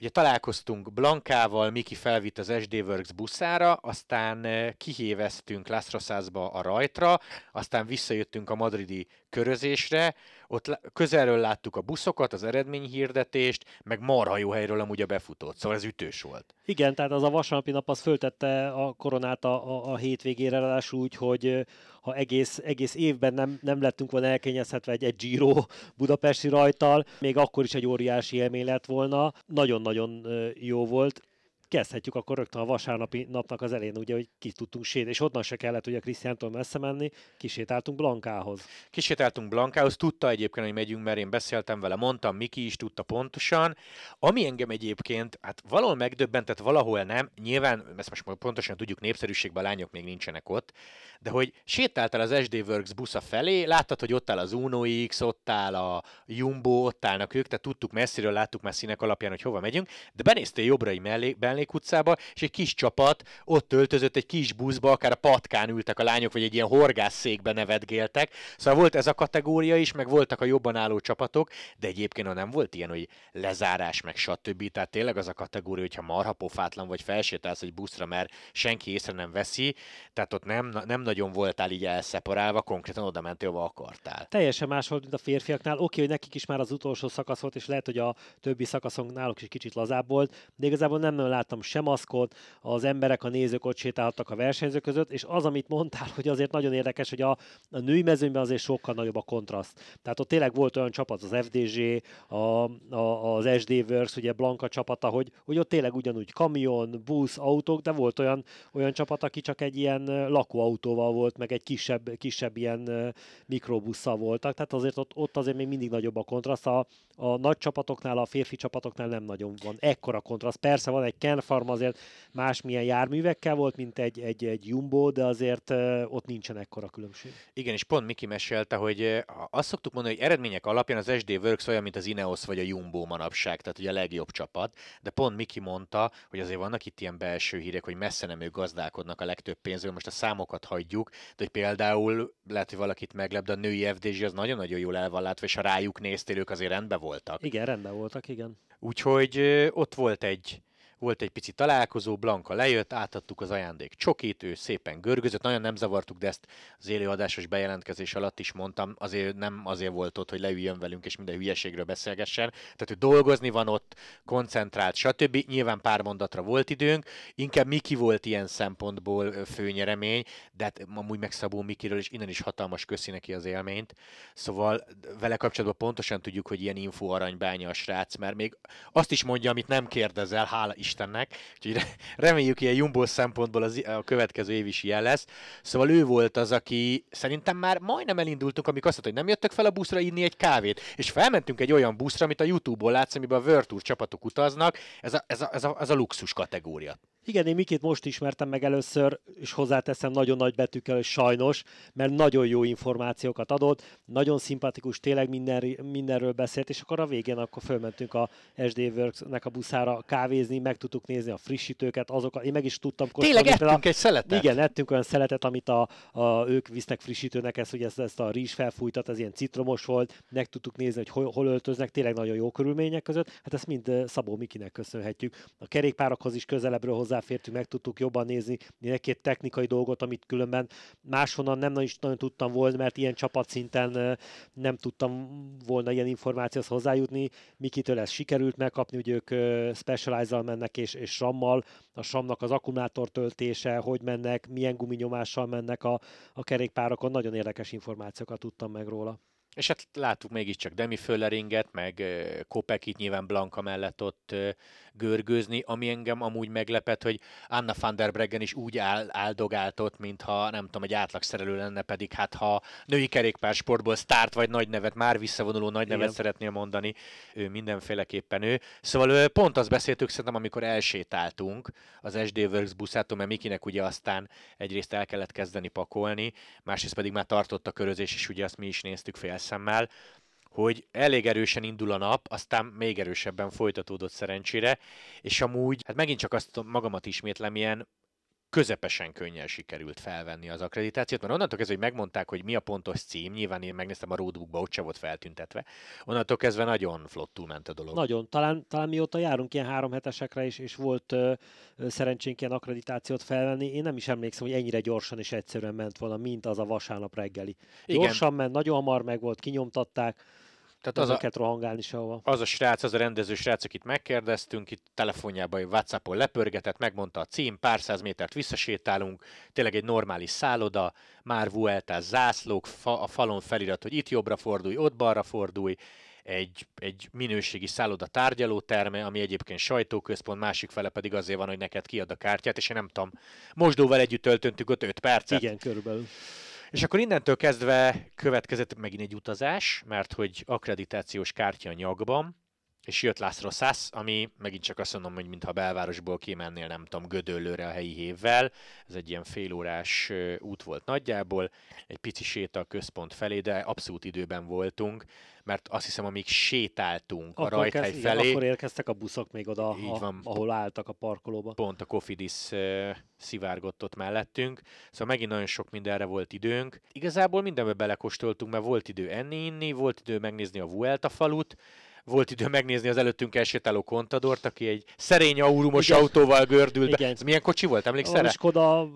Ugye találkoztunk Blankával, Miki felvitt az SD Works buszára, aztán eh, kihéveztünk Las a rajtra, aztán visszajöttünk a madridi körözésre, ott közelről láttuk a buszokat, az eredményhirdetést, meg marha jó helyről amúgy a befutót, szóval ez ütős volt. Igen, tehát az a vasárnapi nap az föltette a koronát a, a, a hétvégére, ráadásul úgy, hogy ha egész, egész évben nem, nem lettünk volna elkényezhetve egy, egy Giro budapesti rajtal, még akkor is egy óriási élmény lett volna. Nagyon-nagyon jó volt kezdhetjük akkor rögtön a vasárnapi napnak az elén, ugye, hogy ki tudtunk sétálni, és onnan se kellett ugye Krisztiántól messze menni, kisétáltunk Blankához. Kisétáltunk Blankához, tudta egyébként, hogy megyünk, mert én beszéltem vele, mondtam, Miki is tudta pontosan. Ami engem egyébként, hát valahol megdöbbentett, valahol nem, nyilván, ezt most pontosan tudjuk, népszerűségben a lányok még nincsenek ott, de hogy sétáltál az SD Works busza felé, láttad, hogy ott áll az Uno X, ott áll a Jumbo, ott állnak ők, tehát tudtuk messziről, láttuk messzinek alapján, hogy hova megyünk, de benéztél jobbrai mellé, Mellék és egy kis csapat ott öltözött egy kis buszba, akár a patkán ültek a lányok, vagy egy ilyen horgászszékbe nevetgéltek. Szóval volt ez a kategória is, meg voltak a jobban álló csapatok, de egyébként nem volt ilyen, hogy lezárás, meg stb. Tehát tényleg az a kategória, hogyha marha pofátlan vagy felsétálsz egy buszra, mert senki észre nem veszi, tehát ott nem, nem nagyon voltál így elszeparálva, konkrétan oda mentél, ahova akartál. Teljesen más volt, mint a férfiaknál. Oké, hogy nekik is már az utolsó szakasz volt, és lehet, hogy a többi szakaszon náluk is kicsit lazább volt, de igazából nem nagyon láttam sem maszkot, az emberek, a nézők ott sétálhattak a versenyzők között, és az, amit mondtál, hogy azért nagyon érdekes, hogy a, a női mezőnyben azért sokkal nagyobb a kontraszt. Tehát ott tényleg volt olyan csapat, az FDG, a, a, az SD Works, ugye Blanka csapata, hogy, hogy ott tényleg ugyanúgy kamion, busz, autók, de volt olyan, olyan csapat, aki csak egy ilyen lakóautóval volt, meg egy kisebb, kisebb ilyen mikrobusszal voltak, tehát azért ott, ott azért még mindig nagyobb a kontraszt. A, a nagy csapatoknál, a férfi csapatoknál nem nagyon van ekkora kontraszt. Persze van egy Ken Farm azért másmilyen járművekkel volt, mint egy, egy, egy Jumbo, de azért ott nincsen ekkora különbség. Igen, és pont Miki mesélte, hogy azt szoktuk mondani, hogy eredmények alapján az SD Works olyan, mint az Ineos vagy a Jumbo manapság, tehát ugye a legjobb csapat, de pont Miki mondta, hogy azért vannak itt ilyen belső hírek, hogy messze nem ők gazdálkodnak a legtöbb pénzről, most a számokat hagyjuk, de hogy például lehet, hogy valakit meglep, de a női FDG az nagyon-nagyon jól el van látva, és ha rájuk néztél, ők azért rendben voltak. Igen, rendben voltak, igen. Úgyhogy ott volt egy volt egy pici találkozó, Blanka lejött, átadtuk az ajándék csokit, ő szépen görgözött, nagyon nem zavartuk, de ezt az élőadásos bejelentkezés alatt is mondtam, azért nem azért volt ott, hogy leüljön velünk és minden hülyeségről beszélgessen, tehát hogy dolgozni van ott, koncentrált, stb. Nyilván pár mondatra volt időnk, inkább Miki volt ilyen szempontból főnyeremény, de hát amúgy meg Szabó Mikiről, és innen is hatalmas köszi neki az élményt. Szóval vele kapcsolatban pontosan tudjuk, hogy ilyen info aranybánya a srác, mert még azt is mondja, amit nem kérdezel, hála Istennek. Úgyhogy reméljük, ilyen Jumbo szempontból az, a következő év is ilyen lesz. Szóval ő volt az, aki szerintem már majdnem elindultunk, amikor azt mondta, hogy nem jöttek fel a buszra inni egy kávét. És felmentünk egy olyan buszra, amit a YouTube-ból látsz, amiben a World Tour csapatok utaznak. Ez a, ez a, ez a, ez a luxus kategória. Igen, én Mikit most ismertem meg először, és hozzáteszem nagyon nagy betűkkel, hogy sajnos, mert nagyon jó információkat adott, nagyon szimpatikus, tényleg minden, mindenről beszélt, és akkor a végén akkor fölmentünk a SD Works-nek a buszára kávézni, meg tudtuk nézni a frissítőket, azokat, én meg is tudtam kóstolni. Tényleg ettünk a, egy szeletet? Igen, ettünk olyan szeletet, amit a, a, ők visznek frissítőnek, ezt, hogy ezt, ezt a rizs felfújtat, ez ilyen citromos volt, meg tudtuk nézni, hogy hol, hol öltöznek, tényleg nagyon jó körülmények között, hát ezt mind Szabó Mikinek köszönhetjük. A kerékpárokhoz is közelebbről hozzá hozzáfértünk, meg tudtuk jobban nézni egy-két technikai dolgot, amit különben máshonnan nem is nagyon tudtam volna, mert ilyen csapatszinten nem tudtam volna ilyen információhoz hozzájutni. Mikitől ez sikerült megkapni, hogy ők specialize mennek és, és rammal, a SRAM-nak az akkumulátor töltése, hogy mennek, milyen guminyomással mennek a, a kerékpárokon, nagyon érdekes információkat tudtam meg róla. És hát láttuk mégiscsak Demi Fölleringet, meg Kopekit nyilván Blanka mellett ott görgőzni, ami engem amúgy meglepett, hogy Anna van der Breggen is úgy áll, áldogáltott, mintha nem tudom, egy átlagszerelő lenne, pedig hát ha női kerékpársportból start vagy nagy nevet, már visszavonuló nagy nevet Igen. szeretnél mondani, ő mindenféleképpen ő. Szóval pont azt beszéltük szerintem, amikor elsétáltunk az SD Works buszától, mert Mikinek ugye aztán egyrészt el kellett kezdeni pakolni, másrészt pedig már tartott a körözés, és ugye azt mi is néztük félszemmel, hogy elég erősen indul a nap, aztán még erősebben folytatódott szerencsére, és amúgy, hát megint csak azt magamat ismétlem, ilyen közepesen könnyen sikerült felvenni az akkreditációt, mert onnantól kezdve, hogy megmondták, hogy mi a pontos cím, nyilván én megnéztem a roadbookba, ott se volt feltüntetve, onnantól kezdve nagyon flottul ment a dolog. Nagyon. Talán, talán mióta járunk ilyen három hetesekre is, és volt ö, szerencsénk ilyen akkreditációt felvenni, én nem is emlékszem, hogy ennyire gyorsan és egyszerűen ment volna, mint az a vasárnap reggeli. Igen. Gyorsan ment, nagyon hamar meg volt, kinyomtatták, tehát az a, rohangálni sehova. Az a srác, az a rendező srác, akit megkérdeztünk, itt telefonjában, Whatsappon lepörgetett, megmondta a cím, pár száz métert visszasétálunk, tényleg egy normális szálloda, már Vuelta zászlók, fa, a falon felirat, hogy itt jobbra fordulj, ott balra fordulj, egy, egy minőségi szálloda tárgyalóterme, ami egyébként sajtóközpont, másik fele pedig azért van, hogy neked kiad a kártyát, és én nem tudom, mosdóval együtt töltöntük ott 5 percet. Igen, körülbelül. És akkor innentől kezdve következett megint egy utazás, mert hogy akkreditációs kártya nyakban, és jött László Szász, ami megint csak azt mondom, hogy mintha belvárosból kimennél, nem tudom, Gödöllőre a helyi hévvel. Ez egy ilyen félórás út volt nagyjából, egy pici séta a központ felé, de abszolút időben voltunk, mert azt hiszem, amíg sétáltunk akkor a rajthely kezd, felé. Igen, akkor érkeztek a buszok még oda, így van, a, ahol álltak a parkolóba. Pont a Kofidis uh, szivárgott ott mellettünk, szóval megint nagyon sok mindenre volt időnk. Igazából mindenbe belekostoltunk, mert volt idő enni, inni, volt idő megnézni a Vuelta falut, volt idő megnézni az előttünk elsétáló kontadort, aki egy szerény aurumos Igen. autóval gördült be. Ez milyen kocsi volt, emlékszel? A Skoda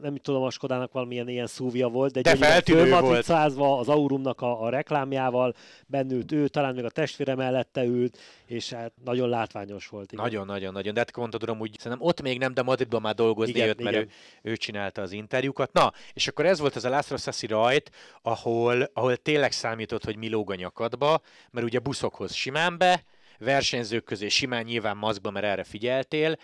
nem tudom, a Skodának valamilyen ilyen szúvia volt, de, de feltűnő volt. az Aurumnak a, a reklámjával, bennült ő, talán még a testvére mellette ült, és hát nagyon látványos volt. Nagyon-nagyon-nagyon, de hát Contador úgy szerintem ott még nem, de Madridban már dolgozni igen, jött, mert igen. Ő, ő, csinálta az interjúkat. Na, és akkor ez volt az a László Sassi rajt, ahol, ahol tényleg számított, hogy mi lóg a nyakadba, mert ugye buszokhoz simán be, versenyzők közé simán nyilván maszkba, mert erre figyeltél,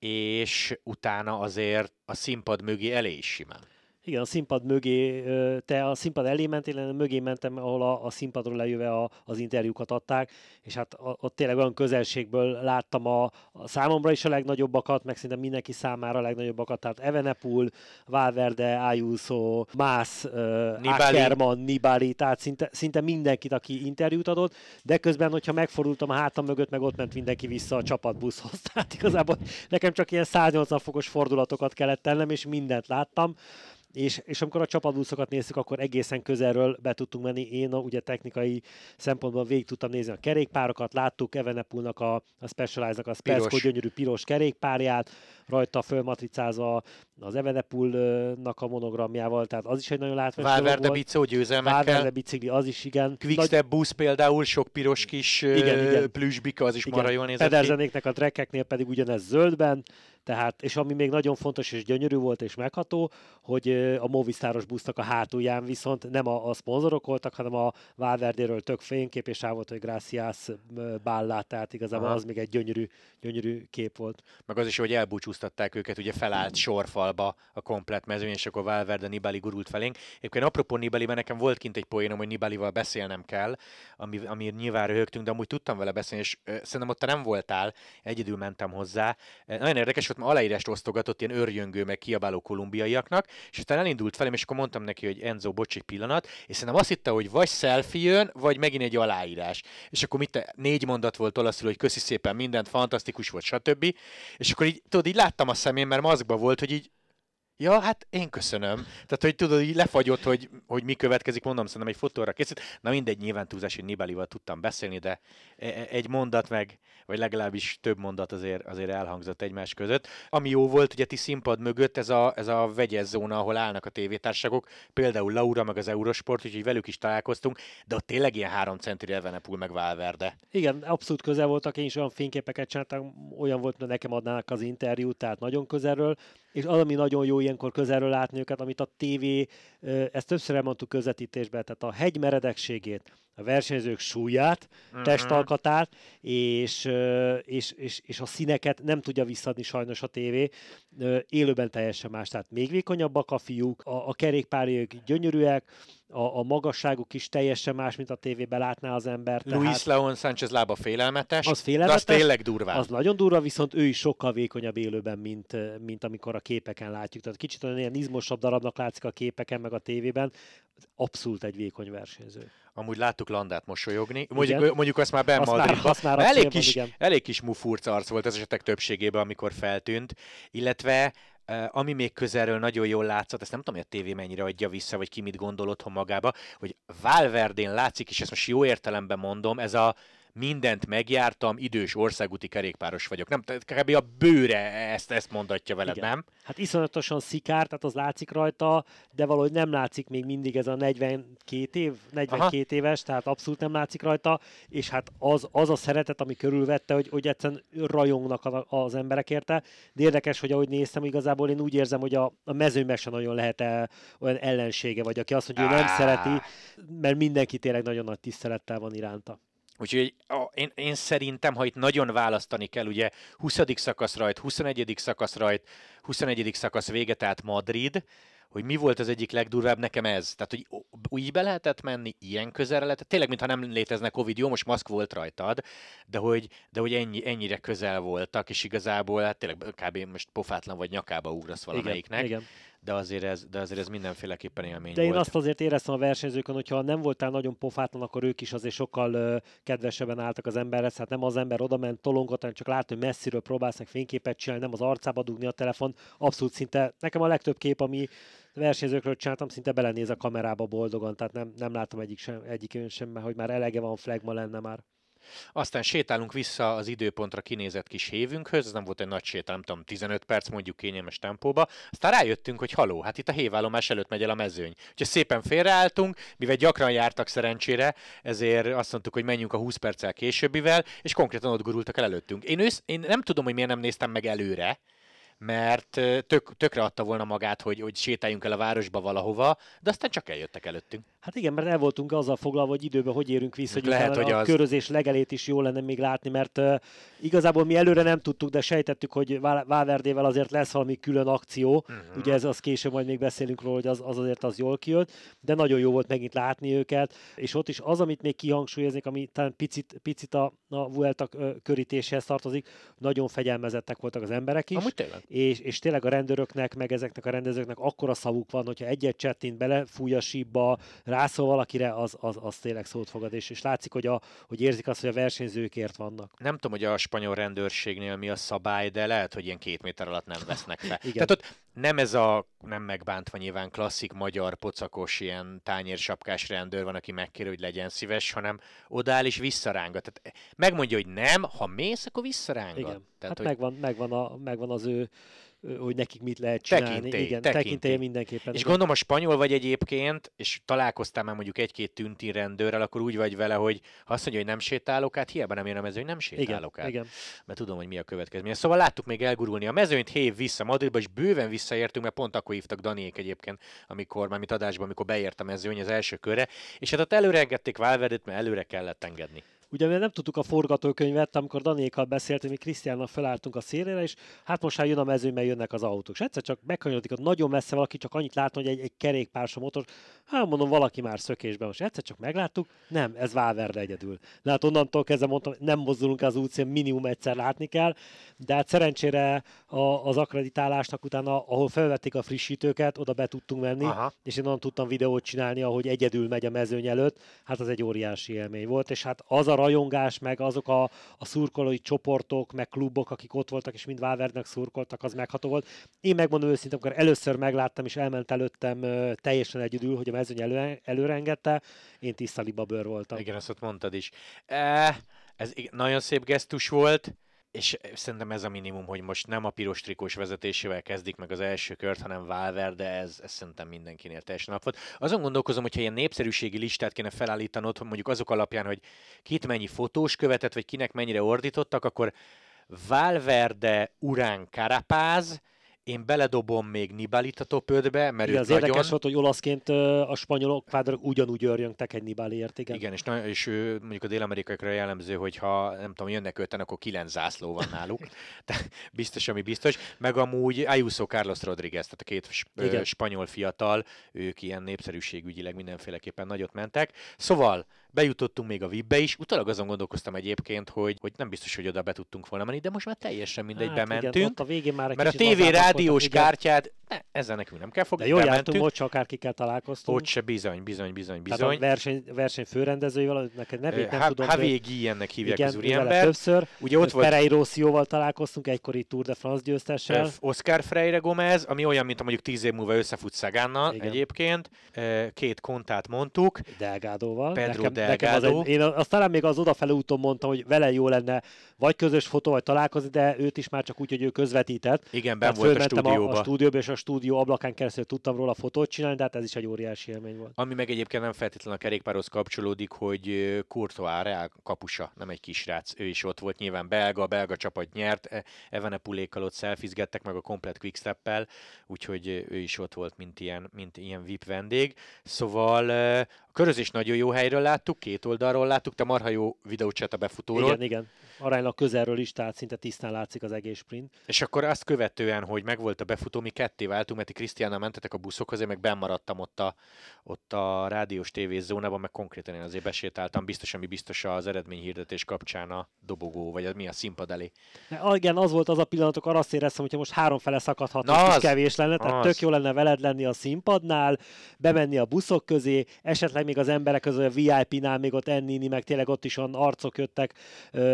és utána azért a színpad mögé elé is simán. Igen, a színpad mögé, te a színpad elé mentél, én mögé mentem, ahol a, a színpadról lejöve a, az interjúkat adták, és hát ott tényleg olyan közelségből láttam a, a számomra is a legnagyobbakat, meg szerintem mindenki számára a legnagyobbakat, tehát Evenepul, Valverde, Ayuso, Mász, Nibali. Ackerman, Nibali, tehát szinte, szinte mindenkit, aki interjút adott, de közben, hogyha megfordultam a hátam mögött, meg ott ment mindenki vissza a csapatbuszhoz. Tehát igazából nekem csak ilyen 180 fokos fordulatokat kellett tennem, és mindent láttam és, és amikor a csapatbuszokat néztük, akkor egészen közelről be tudtunk menni. Én a, ugye technikai szempontból végig tudtam nézni a kerékpárokat, láttuk Evenepulnak a, a Specialized-nak a Spetsco gyönyörű piros kerékpárját, rajta fölmatricázva az Evenepulnak a monogramjával, tehát az is egy nagyon látványos Valverde Bicó győzelmekkel. Valverde bicikli, az is igen. Quickstep busz például, sok piros kis igen, igen. plüsbika, az is igen. marha jól nézett Pederzenéknek a trekkeknél pedig ugyanez zöldben, tehát, és ami még nagyon fontos és gyönyörű volt és megható, hogy a Movistaros busznak a hátulján viszont nem a, a szponzorok voltak, hanem a Valverdéről tök fénykép, és rá volt, hogy Gracias Ballát, tehát igazából Aha. az még egy gyönyörű, gyönyörű kép volt. Meg az is, hogy elbúcsúztatták őket, ugye felállt sorfalba a komplet mezőny, és akkor Valverde Nibali gurult felénk. Egyébként apropó Nibaliben nekem volt kint egy poénom, hogy Nibalival beszélnem kell, ami, ami nyilván röhögtünk, de amúgy tudtam vele beszélni, és ö, szerintem ott te nem voltál, egyedül mentem hozzá. Nagyon érdekes volt, mert aláírást osztogatott ilyen örjöngő, meg kiabáló kolumbiaiaknak, és aztán elindult felém, és akkor mondtam neki, hogy Enzo, bocs, egy pillanat, és szerintem azt hitte, hogy vagy selfie jön, vagy megint egy aláírás. És akkor mit, négy mondat volt olaszul, hogy köszi szépen mindent, fantasztikus volt, stb. És akkor így, tudod, így láttam a szemén, mert maszkba volt, hogy így Ja, hát én köszönöm. Tehát, hogy tudod, így lefagyott, hogy, hogy mi következik, mondom, szerintem egy fotóra készült. Na mindegy, nyilván túlzás, hogy Nibalival tudtam beszélni, de egy mondat meg, vagy legalábbis több mondat azért, azért elhangzott egymás között. Ami jó volt, ugye ti színpad mögött ez a, ez a vegyes zóna, ahol állnak a tévétárságok, például Laura, meg az Eurosport, úgyhogy velük is találkoztunk, de ott tényleg ilyen három centire Evenepul, meg Valverde. Igen, abszolút közel voltak, én is olyan fényképeket csináltam, olyan volt, hogy nekem adnának az interjút, tehát nagyon közelről, és az, ami nagyon jó ilyenkor közelről látni őket, amit a tévé, ezt többször elmondtuk közvetítésben, tehát a hegy meredekségét, a versenyzők súlyát, uh-huh. testalkatát, és, és, és, és a színeket nem tudja visszadni sajnos a tévé. Élőben teljesen más, tehát még vékonyabbak a fiúk, a, a kerékpárjék gyönyörűek, a, a magasságuk is teljesen más, mint a tévében látná az ember. Tehát... Luis Leon Sánchez lába félelmetes, az félelmetes, de az tényleg durvá. Az nagyon durva, viszont ő is sokkal vékonyabb élőben, mint, mint amikor a képeken látjuk. Tehát kicsit olyan ilyen izmosabb darabnak látszik a képeken, meg a tévében. Abszolút egy vékony versenyző. Amúgy láttuk Landát mosolyogni. Mondjuk, mondjuk azt már Ben Madridban. Elég, kis, elég kis mufurc arc volt az esetek többségében, amikor feltűnt. Illetve ami még közelről nagyon jól látszott, ezt nem tudom, hogy a tévé mennyire adja vissza, vagy ki mit gondol otthon magába, hogy Valverdén látszik, és ezt most jó értelemben mondom, ez a mindent megjártam, idős országúti kerékpáros vagyok. Nem, kb. a bőre ezt, ezt mondatja veled, Igen. nem? Hát iszonyatosan szikár, tehát az látszik rajta, de valahogy nem látszik még mindig ez a 42 év, 42 Aha. éves, tehát abszolút nem látszik rajta, és hát az, az a szeretet, ami körülvette, hogy, hogy egyszerűen rajongnak az emberek érte, de érdekes, hogy ahogy néztem, igazából én úgy érzem, hogy a, a mezőnyben sem nagyon lehet -e olyan ellensége, vagy aki azt mondja, hogy ő nem szereti, mert mindenki tényleg nagyon nagy tisztelettel van iránta. Úgyhogy én, én szerintem, ha itt nagyon választani kell, ugye 20. szakasz rajt, 21. szakasz rajt, 21. szakasz vége, tehát Madrid, hogy mi volt az egyik legdurvább nekem ez. Tehát, hogy úgy be lehetett menni, ilyen közelre lehetett, tényleg, mintha nem létezne Covid, jó, most maszk volt rajtad, de hogy, de hogy ennyi, ennyire közel voltak, és igazából hát tényleg kb. most pofátlan vagy nyakába ugrasz valamelyiknek. Igen, igen de azért ez, de azért ez mindenféleképpen élmény De én volt. azt azért éreztem a versenyzőkön, hogyha nem voltál nagyon pofátlan, akkor ők is azért sokkal uh, kedvesebben álltak az emberhez. Hát nem az ember oda ment, tolongott, hanem csak látni, hogy messziről próbálsz meg fényképet csinálni, nem az arcába dugni a telefon. Abszolút szinte, nekem a legtöbb kép, ami versenyzőkről csináltam, szinte belenéz a kamerába boldogan, tehát nem, nem látom egyik sem, egyik sem, hogy már elege van, flagma lenne már. Aztán sétálunk vissza az időpontra kinézett kis hévünkhöz, ez nem volt egy nagy sétál, nem tudom, 15 perc mondjuk kényelmes tempóba. Aztán rájöttünk, hogy haló, hát itt a hévállomás előtt megy el a mezőny. Úgyhogy szépen félreálltunk, mivel gyakran jártak szerencsére, ezért azt mondtuk, hogy menjünk a 20 perccel későbbivel, és konkrétan ott gurultak el előttünk. Én, ősz, én nem tudom, hogy miért nem néztem meg előre, mert tök, tökre adta volna magát, hogy, hogy sétáljunk el a városba valahova, de aztán csak eljöttek előttünk. Hát igen, mert el voltunk azzal foglalva, hogy időben hogy érünk vissza, hogy Lehet, hogy a az... körözés legelét is jó lenne még látni, mert uh, igazából mi előre nem tudtuk, de sejtettük, hogy Valverdével azért lesz valami külön akció. Uh-huh. Ugye ez az később majd még beszélünk róla, hogy az, az azért az jól kijött, de nagyon jó volt megint látni őket, és ott is az, amit még kihangsúlyoznék, ami talán picit, picit a, a Vuelta körítéséhez tartozik, nagyon fegyelmezettek voltak az emberek is. Amúgy tényleg és, és tényleg a rendőröknek, meg ezeknek a rendezőknek akkora szavuk van, hogyha egyet csettint belefúj a sípba, rászól valakire, az, az, az tényleg szót fogad, és, és látszik, hogy, a, hogy érzik azt, hogy a versenyzőkért vannak. Nem tudom, hogy a spanyol rendőrségnél mi a szabály, de lehet, hogy ilyen két méter alatt nem vesznek fel. Igen. Tehát ott nem ez a, nem megbántva nyilván klasszik magyar pocakos ilyen tányérsapkás rendőr van, aki megkér, hogy legyen szíves, hanem odáll és visszarángat. Tehát megmondja, hogy nem, ha mész, akkor visszarángat. Igen. Tehát, hát hogy megvan, megvan, a, megvan az ő, hogy nekik mit lehet csinálni. Tekintély, Igen, tekintély. tekintélye mindenképpen. És igen. gondolom, a spanyol vagy egyébként, és találkoztál már mondjuk egy-két tünti rendőrrel, akkor úgy vagy vele, hogy ha azt mondja, hogy nem sétálok át, hiába nem jön a mező, hogy nem igen, sétálok át. igen. Mert tudom, hogy mi a következménye. Szóval láttuk még elgurulni a mezőnyt, hév vissza Madridba, és bőven visszaértünk, mert pont akkor hívtak Daniék egyébként, amikor, már mint adásban, amikor beért a mezőny az első körre, és hát ott előre engedték Valverdét, mert előre kellett engedni. Ugye mi nem tudtuk a forgatókönyvet, amikor Danékkal beszéltünk, mi Krisztiánnal felálltunk a szélére, és hát most már jön a mezőny, mert jönnek az autók. És egyszer csak megkanyarodik, ott nagyon messze valaki, csak annyit látom, hogy egy, egy kerékpárs a motor. Hát mondom, valaki már szökésben. Most egyszer csak megláttuk, nem, ez Valverde egyedül. Na hát onnantól kezdve mondtam, nem mozdulunk az útszén, minimum egyszer látni kell, de hát szerencsére a, az akreditálásnak utána, ahol felvették a frissítőket, oda be tudtunk menni, Aha. és én onnan tudtam videót csinálni, ahogy egyedül megy a mezőny előtt, hát az egy óriási élmény volt, és hát az a rajongás, meg azok a, a szurkolói csoportok, meg klubok, akik ott voltak, és mind Valverdenek szurkoltak, az megható volt. Én megmondom őszintén, amikor először megláttam, és elment előttem teljesen egyedül, hogy a mezőny elő, előre engedte, én tiszta libabőr voltam. Igen, ezt ott mondtad is. E, ez nagyon szép gesztus volt, és szerintem ez a minimum, hogy most nem a piros trikós vezetésével kezdik meg az első kört, hanem Valverde, ez, ez szerintem mindenkinél teljesen nap volt. Azon gondolkozom, hogyha ilyen népszerűségi listát kéne felállítanod, mondjuk azok alapján, hogy kit mennyi fotós követett, vagy kinek mennyire ordítottak, akkor Valverde, Urán, Carapaz, én beledobom még Nibalit a top 5-be, mert Igen, az érdekes nagyon... volt, hogy olaszként a spanyolok kvádrok ugyanúgy örjöngtek egy Nibaliért, igen. Igen, és, na- és ő, mondjuk a dél-amerikaiakra jellemző, hogy ha nem tudom, jönnek öten, akkor kilenc zászló van náluk. De biztos, ami biztos. Meg amúgy Ayuso Carlos Rodriguez, tehát a két Igen. spanyol fiatal, ők ilyen népszerűségügyileg mindenféleképpen nagyot mentek. Szóval bejutottunk még a VIP-be is. Utólag azon gondolkoztam egyébként, hogy, hogy nem biztos, hogy oda be tudtunk volna menni, de most már teljesen mindegy, Hát bementünk. Igen, a végén már mert a TV rádiós igen. kártyád, ne, ezzel nekünk nem kell fogni, De jól jártunk, bementünk. ott se akárkikkel találkoztunk. Ott se bizony, bizony, bizony, Tehát bizony. a verseny, verseny főrendezőjével, neked nevét nem H- tudom. Javier Guillennek hívják igen, az úriember. többször. Ugye ott volt Pereiro Szióval találkoztunk, egykori Tour de France győztessel. Oscar Freire Gomez, ami olyan, mint mondjuk tíz év múlva összefut Szagánnal egyébként. Ö, Két kontát mondtuk. Delgádóval. Pedro nekem, az egy, én azt talán még az odafele úton mondtam, hogy vele jó lenne vagy közös fotó, vagy találkozni, de őt is már csak úgy, hogy ő közvetített. Igen, ben volt a stúdióba. A, a stúdióba, és a stúdió ablakán keresztül tudtam róla fotót csinálni, de hát ez is egy óriási élmény volt. Ami meg egyébként nem feltétlenül a kerékpárhoz kapcsolódik, hogy Courtois Real kapusa, nem egy kisrác, ő is ott volt, nyilván belga, a belga csapat nyert, E- Evenepulékkal ott szelfizgettek meg a komplet quickstep úgyhogy ő is ott volt, mint ilyen, mint ilyen VIP vendég. Szóval a körözés nagyon jó helyről láttuk, két oldalról láttuk, te marha jó videócset a befutóról. Igen, igen. Aránylag közelről is, tehát szinte tisztán látszik az egész sprint. És akkor azt követően, hogy megvolt a befutó, mi ketté váltunk, mert ti Krisztiánnal mentetek a buszokhoz, én meg bemaradtam ott a, ott a rádiós tévézónában, meg konkrétan én azért besétáltam, biztos, ami biztos az eredményhirdetés kapcsán a dobogó, vagy az mi a színpad elé. De igen, az volt az a pillanatok, arra azt éreztem, hogyha most három fele szakadhatna, Na kis az, kevés lenne, tehát az. tök jó lenne veled lenni a színpadnál, bemenni a buszok közé, esetleg még az emberek közül a VIP-nál még ott enni, meg tényleg ott is olyan arcok jöttek,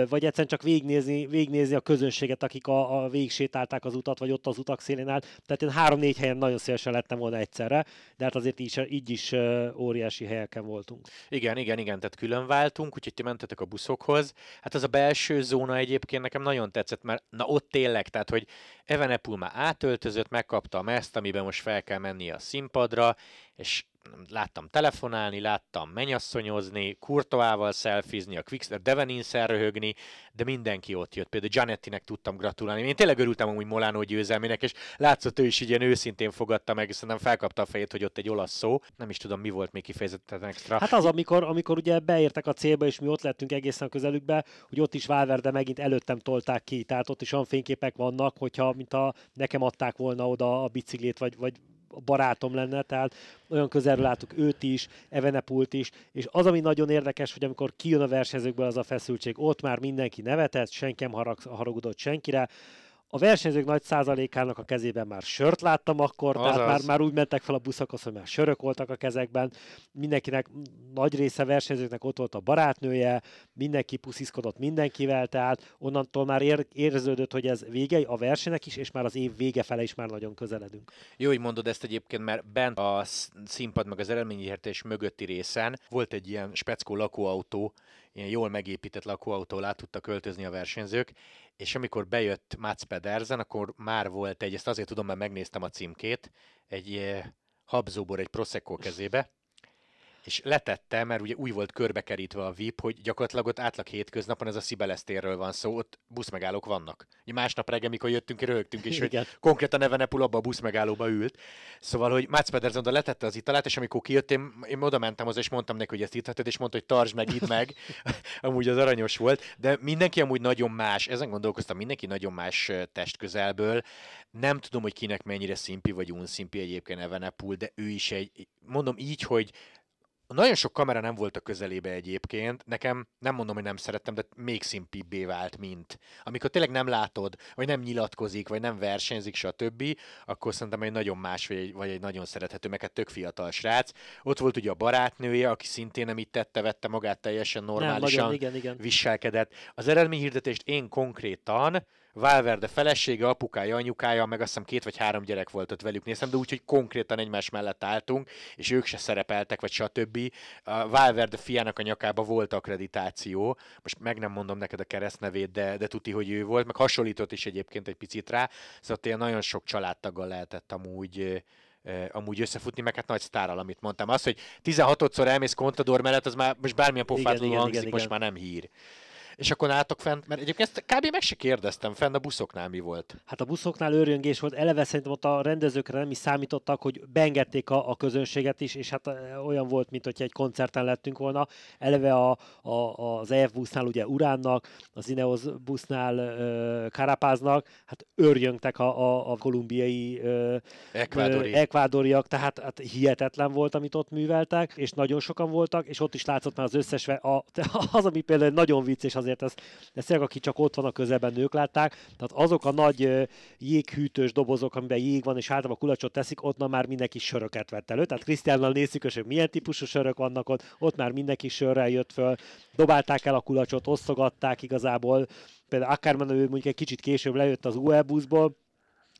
vagy egyszerűen csak végignézni, végignézni a közönséget, akik a, a végig sétálták az utat, vagy ott az utak szélén állt. Tehát én három-négy helyen nagyon szívesen lettem volna egyszerre, de hát azért így, így is óriási helyeken voltunk. Igen, igen, igen, tehát külön váltunk, úgyhogy ti mentetek a buszokhoz. Hát az a belső zóna egyébként nekem nagyon tetszett, mert na ott tényleg, tehát hogy Evenepul már átöltözött, megkapta a meszt, amiben most fel kell mennie a színpadra, és láttam telefonálni, láttam mennyasszonyozni, Kurtoával szelfizni, a Quickster Deveninszel röhögni, de mindenki ott jött. Például Gianettinek tudtam gratulálni. Én tényleg örültem amúgy Molano győzelmének, és látszott ő is ilyen őszintén fogadta meg, szerintem felkapta a fejét, hogy ott egy olasz szó. Nem is tudom, mi volt még kifejezetten extra. Hát az, amikor, amikor ugye beértek a célba, és mi ott lettünk egészen közelükbe, hogy ott is Valverde megint előttem tolták ki, tehát ott is olyan fényképek vannak, hogyha mint a nekem adták volna oda a biciklét, vagy, vagy barátom lenne, tehát olyan közelről láttuk őt is, Evenepult is, és az, ami nagyon érdekes, hogy amikor kijön a versenyzőkből az a feszültség, ott már mindenki nevetett, senki nem harag, haragudott senkire, A versenyzők nagy százalékának a kezében már sört láttam akkor, Azaz. tehát már, már úgy mentek fel a buszokhoz, hogy már sörök voltak a kezekben. Mindenkinek, nagy része versenyzőknek ott volt a barátnője, mindenki pusziszkodott mindenkivel, tehát onnantól már ér, érződött, hogy ez vége a versenynek is, és már az év vége fele is már nagyon közeledünk. Jó, hogy mondod ezt egyébként, mert bent a színpad meg az eredményértés mögötti részen volt egy ilyen speckó lakóautó, ilyen jól megépített lakóautó alá tudtak költözni a versenyzők, és amikor bejött Mats Pedersen, akkor már volt egy, ezt azért tudom, mert megnéztem a címkét, egy eh, habzóbor egy Prosecco kezébe, és letette, mert ugye új volt körbekerítve a VIP, hogy gyakorlatilag ott átlag hétköznapon ez a Szibelesztérről van szó, ott buszmegállók vannak. Ugye másnap reggel, mikor jöttünk, röhögtünk, és hogy konkrétan Evenepul abba a buszmegállóba ült. Szóval, hogy Mats Pedersen oda letette az italát, és amikor kijött, én, én oda mentem hozzá, és mondtam neki, hogy ezt itt és mondta, hogy tartsd meg, idd meg. amúgy az aranyos volt, de mindenki amúgy nagyon más, ezen gondolkoztam, mindenki nagyon más testközelből. Nem tudom, hogy kinek mennyire szimpi vagy unszimpi egyébként Evenepul, de ő is egy, mondom így, hogy nagyon sok kamera nem volt a közelébe egyébként. Nekem nem mondom, hogy nem szerettem, de még szimpibbé vált, mint. Amikor tényleg nem látod, vagy nem nyilatkozik, vagy nem versenyzik, stb., akkor szerintem egy nagyon más, vagy egy, vagy egy nagyon szerethető, meg egy tök fiatal srác. Ott volt ugye a barátnője, aki szintén nem itt tette, vette magát teljesen normálisan, nem, nagyon, igen, igen. viselkedett. Az eredményhirdetést én konkrétan Valverde felesége, apukája, anyukája, meg azt hiszem két vagy három gyerek volt ott velük néztem, de úgy, hogy konkrétan egymás mellett álltunk, és ők se szerepeltek, vagy stb. A Valverde fiának a nyakába volt akkreditáció, most meg nem mondom neked a keresztnevét, de, de tuti, hogy ő volt, meg hasonlított is egyébként egy picit rá, szóval tényleg nagyon sok családtaggal lehetett amúgy amúgy összefutni, meg hát nagy sztárral, amit mondtam. Az, hogy 16-szor elmész Contador mellett, az már most bármilyen pofátlanul hangzik, igen, most igen. már nem hír és akkor álltok fent, mert egyébként ezt kb. meg se kérdeztem, fenn a buszoknál mi volt. Hát a buszoknál őrjöngés volt, eleve szerintem ott a rendezőkre nem is számítottak, hogy beengedték a, a közönséget is, és hát olyan volt, mint hogyha egy koncerten lettünk volna. Eleve a, a, az EF busznál ugye Uránnak, az Ineos busznál uh, Karapáznak, hát őrjöngtek a, a, a kolumbiai uh, Ekvádori. ekvádoriak, tehát hát hihetetlen volt, amit ott műveltek, és nagyon sokan voltak, és ott is látszott már az összes, a, az, ami például nagyon vicces, az azért ez, ez tényleg, aki csak ott van a közelben, nők látták. Tehát azok a nagy jéghűtős dobozok, amiben jég van, és általában kulacsot teszik, ott már mindenki söröket vett elő. Tehát Krisztiánnal nézzük, hogy milyen típusú sörök vannak ott, ott már mindenki sörrel jött föl, dobálták el a kulacsot, osztogatták igazából. Például akármenő ő mondjuk egy kicsit később lejött az UE buszból,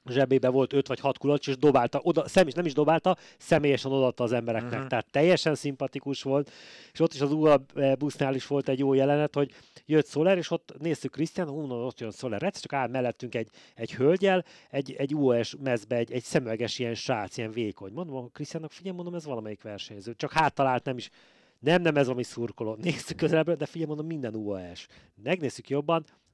zsebébe volt öt vagy hat kulacs, és dobálta, oda, szem, is nem is dobálta, személyesen odaadta az embereknek. Uh-huh. Tehát teljesen szimpatikus volt, és ott is az UA busznál is volt egy jó jelenet, hogy jött Soler, és ott néztük Krisztián, hú, ott jön Soler, egyszer csak áll mellettünk egy, egy hölgyel, egy, egy UAS mezbe, egy, egy szemüveges ilyen srác, ilyen vékony. Mondom, Krisztiánnak figyelj, mondom, ez valamelyik versenyző. Csak háttalált, nem is, nem, nem ez, ami szurkoló. Nézzük közelebbről, de figyelj, mondom, minden UAS. Megnézzük jobban,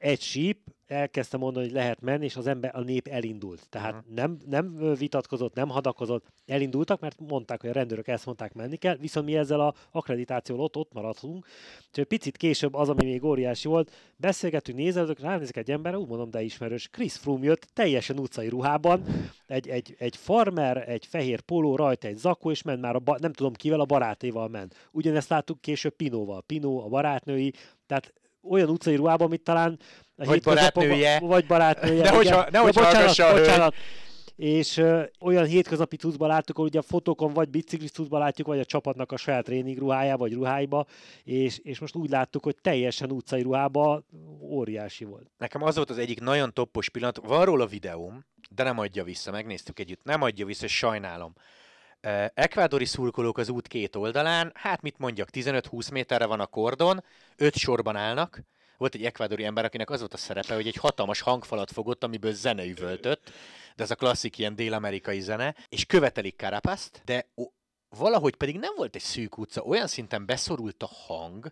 egy síp, elkezdte mondani, hogy lehet menni, és az ember, a nép elindult. Tehát uh-huh. nem, nem vitatkozott, nem hadakozott, elindultak, mert mondták, hogy a rendőrök ezt mondták, menni kell, viszont mi ezzel a akkreditációval ott, ott maradtunk. Úgyhogy picit később az, ami még óriási volt, beszélgetünk, nézelődök, ránézek egy emberre, úgy mondom, de ismerős, Chris Froome jött teljesen utcai ruhában, egy, egy, egy farmer, egy fehér póló, rajta egy zakó, és ment már, a ba- nem tudom kivel, a barátéval ment. Ugyanezt láttuk később Pinóval. Pinó, a barátnői, tehát barátnője. Vagy barátnője. Nehogy, ha, nehogy ja, bocsánat, bocsánat. És ö, olyan hétköznapi cuccban láttuk, hogy a fotókon vagy biciklis cuccban látjuk, vagy a csapatnak a saját tréning ruhája, vagy ruháiba, és, és most úgy láttuk, hogy teljesen utcai ruhába óriási volt. Nekem az volt az egyik nagyon toppos pillanat, van róla videóm, de nem adja vissza, megnéztük együtt, nem adja vissza, sajnálom. Ekvádori szurkolók az út két oldalán, hát mit mondjak, 15-20 méterre van a kordon, öt sorban állnak, volt egy ekvádori ember, akinek az volt a szerepe, hogy egy hatalmas hangfalat fogott, amiből zene üvöltött, de ez a klasszik ilyen dél-amerikai zene, és követelik Carapaszt, de valahogy pedig nem volt egy szűk utca, olyan szinten beszorult a hang,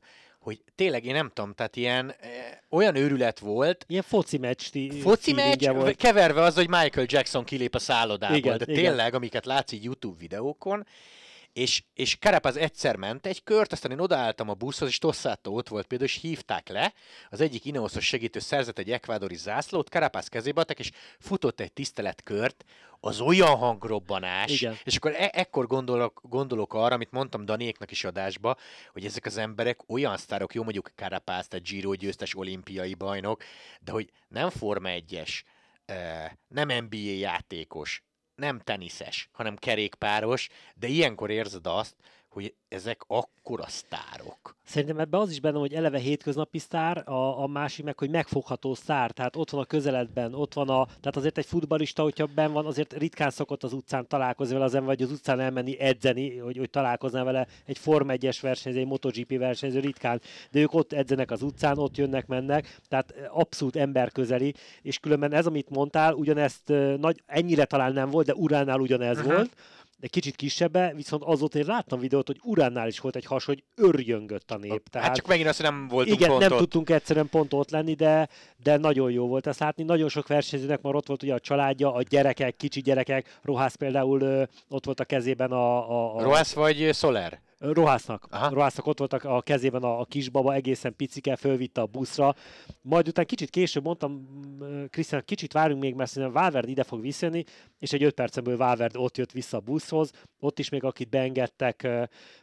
hogy tényleg én nem tudom, tehát ilyen eh, olyan őrület volt, Ilyen foci meccs foci meccs, volt. keverve az, hogy Michael Jackson kilép a szállodából, Igen, de igen. tényleg, amiket látsz így YouTube videókon, és, és Carapaz egyszer ment egy kört, aztán én odaálltam a buszhoz, és Tossátó ott volt például, és hívták le, az egyik Ineosos segítő szerzett egy ekvádori zászlót, Carapaz kezébe adtak, és futott egy tiszteletkört, az olyan hangrobbanás, Igen. és akkor e- ekkor gondolok, gondolok arra, amit mondtam Daniéknak is adásba, hogy ezek az emberek olyan sztárok, jó mondjuk Carapaz, tehát Giro győztes olimpiai bajnok, de hogy nem Forma 1-es, eh, nem NBA játékos, nem teniszes, hanem kerékpáros, de ilyenkor érzed azt, hogy ezek akkora sztárok. Szerintem ebben az is benne, hogy eleve hétköznapi sztár, a, a másik meg, hogy megfogható sztár, tehát ott van a közeledben, ott van a, tehát azért egy futbalista, hogyha ben van, azért ritkán szokott az utcán találkozni vele az ember, vagy az utcán elmenni edzeni, hogy, hogy találkozná vele egy Form 1-es versenyző, egy MotoGP versenyző ritkán, de ők ott edzenek az utcán, ott jönnek, mennek, tehát abszolút emberközeli, és különben ez, amit mondtál, ugyanezt ö, nagy, ennyire talán nem volt, de Uránál ugyanez Aha. volt, de kicsit kisebbe, viszont azóta én láttam videót, hogy Uránnál is volt egy has, hogy örjöngött a nép. Tehát hát csak megint azt, hogy nem voltunk igen, pont nem ott. tudtunk egyszerűen pont ott lenni, de, de nagyon jó volt ezt látni. Nagyon sok versenyzőnek már ott volt ugye a családja, a gyerekek, kicsi gyerekek. Rohász például ott volt a kezében a... a, a Roász vagy Soler? Rohásznak. Aha. Rohásznak ott voltak a kezében a, a kisbaba, egészen picike, fölvitte a buszra. Majd utána kicsit később mondtam, mm, Krisztián, kicsit várjunk még, mert szerintem Valverde ide fog visszajönni, és egy öt percen belül Valverde ott jött vissza a buszhoz, ott is még akit beengedtek,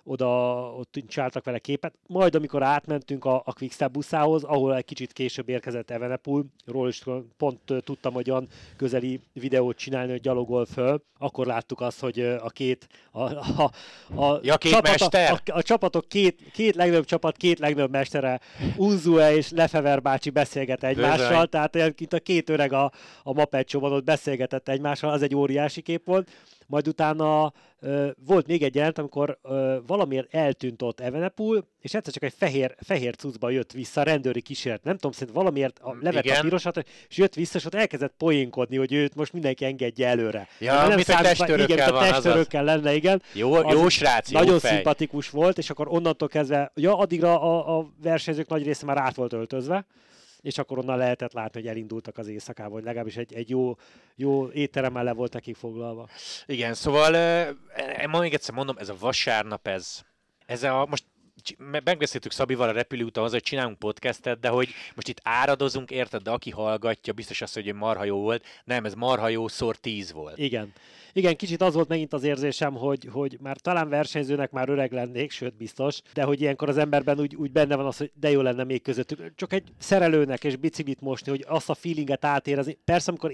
oda ott csináltak vele képet. Majd amikor átmentünk a, a Quickstep buszához, ahol egy kicsit később érkezett Evenepul, ról is pont tudtam, hogy olyan közeli videót csinálni, hogy gyalogol föl, akkor láttuk azt, hogy a két, a, a, a, Ja, két csapat, mester. A, a, a csapatok két, két legnagyobb csapat, két legnagyobb mestere, Unzue és Lefever bácsi beszélget egymással, Bizony. tehát olyan, a két öreg a, a Mapecsóban ott beszélgetett egymással, az egy óriási kép volt. Majd utána ö, volt még egy jelent, amikor ö, valamiért eltűnt ott Evenepul, és egyszer csak egy fehér, fehér cuccba jött vissza, rendőri kísérlet. Nem tudom, szerint valamiért a, levett Igen. a pirosat, és jött vissza, és ott elkezdett poénkodni, hogy őt most mindenki engedje előre. Ja, Mert mint számít- testőrökkel igen, van, a azaz. testőrökkel lenne, igen. Jó, Az jó srác, jó nagyon fej. szimpatikus volt, és akkor onnantól kezdve, ja, addigra a, a versenyzők nagy része már át volt öltözve, és akkor onnan lehetett látni, hogy elindultak az éjszakába, vagy legalábbis egy, egy jó, jó étteremmel le voltak kifoglalva. Igen, szóval uh, ma még egyszer mondom, ez a vasárnap, ez, ez a, most megbeszéltük Szabival a repülőúton az, hogy csinálunk podcastet, de hogy most itt áradozunk, érted, de aki hallgatja, biztos azt, hogy marha jó volt. Nem, ez marha jó szor tíz volt. Igen. Igen, kicsit az volt megint az érzésem, hogy, hogy már talán versenyzőnek már öreg lennék, sőt biztos, de hogy ilyenkor az emberben úgy, úgy benne van az, hogy de jó lenne még közöttük. Csak egy szerelőnek és biciklit mosni, hogy azt a feelinget átérezni. Persze, amikor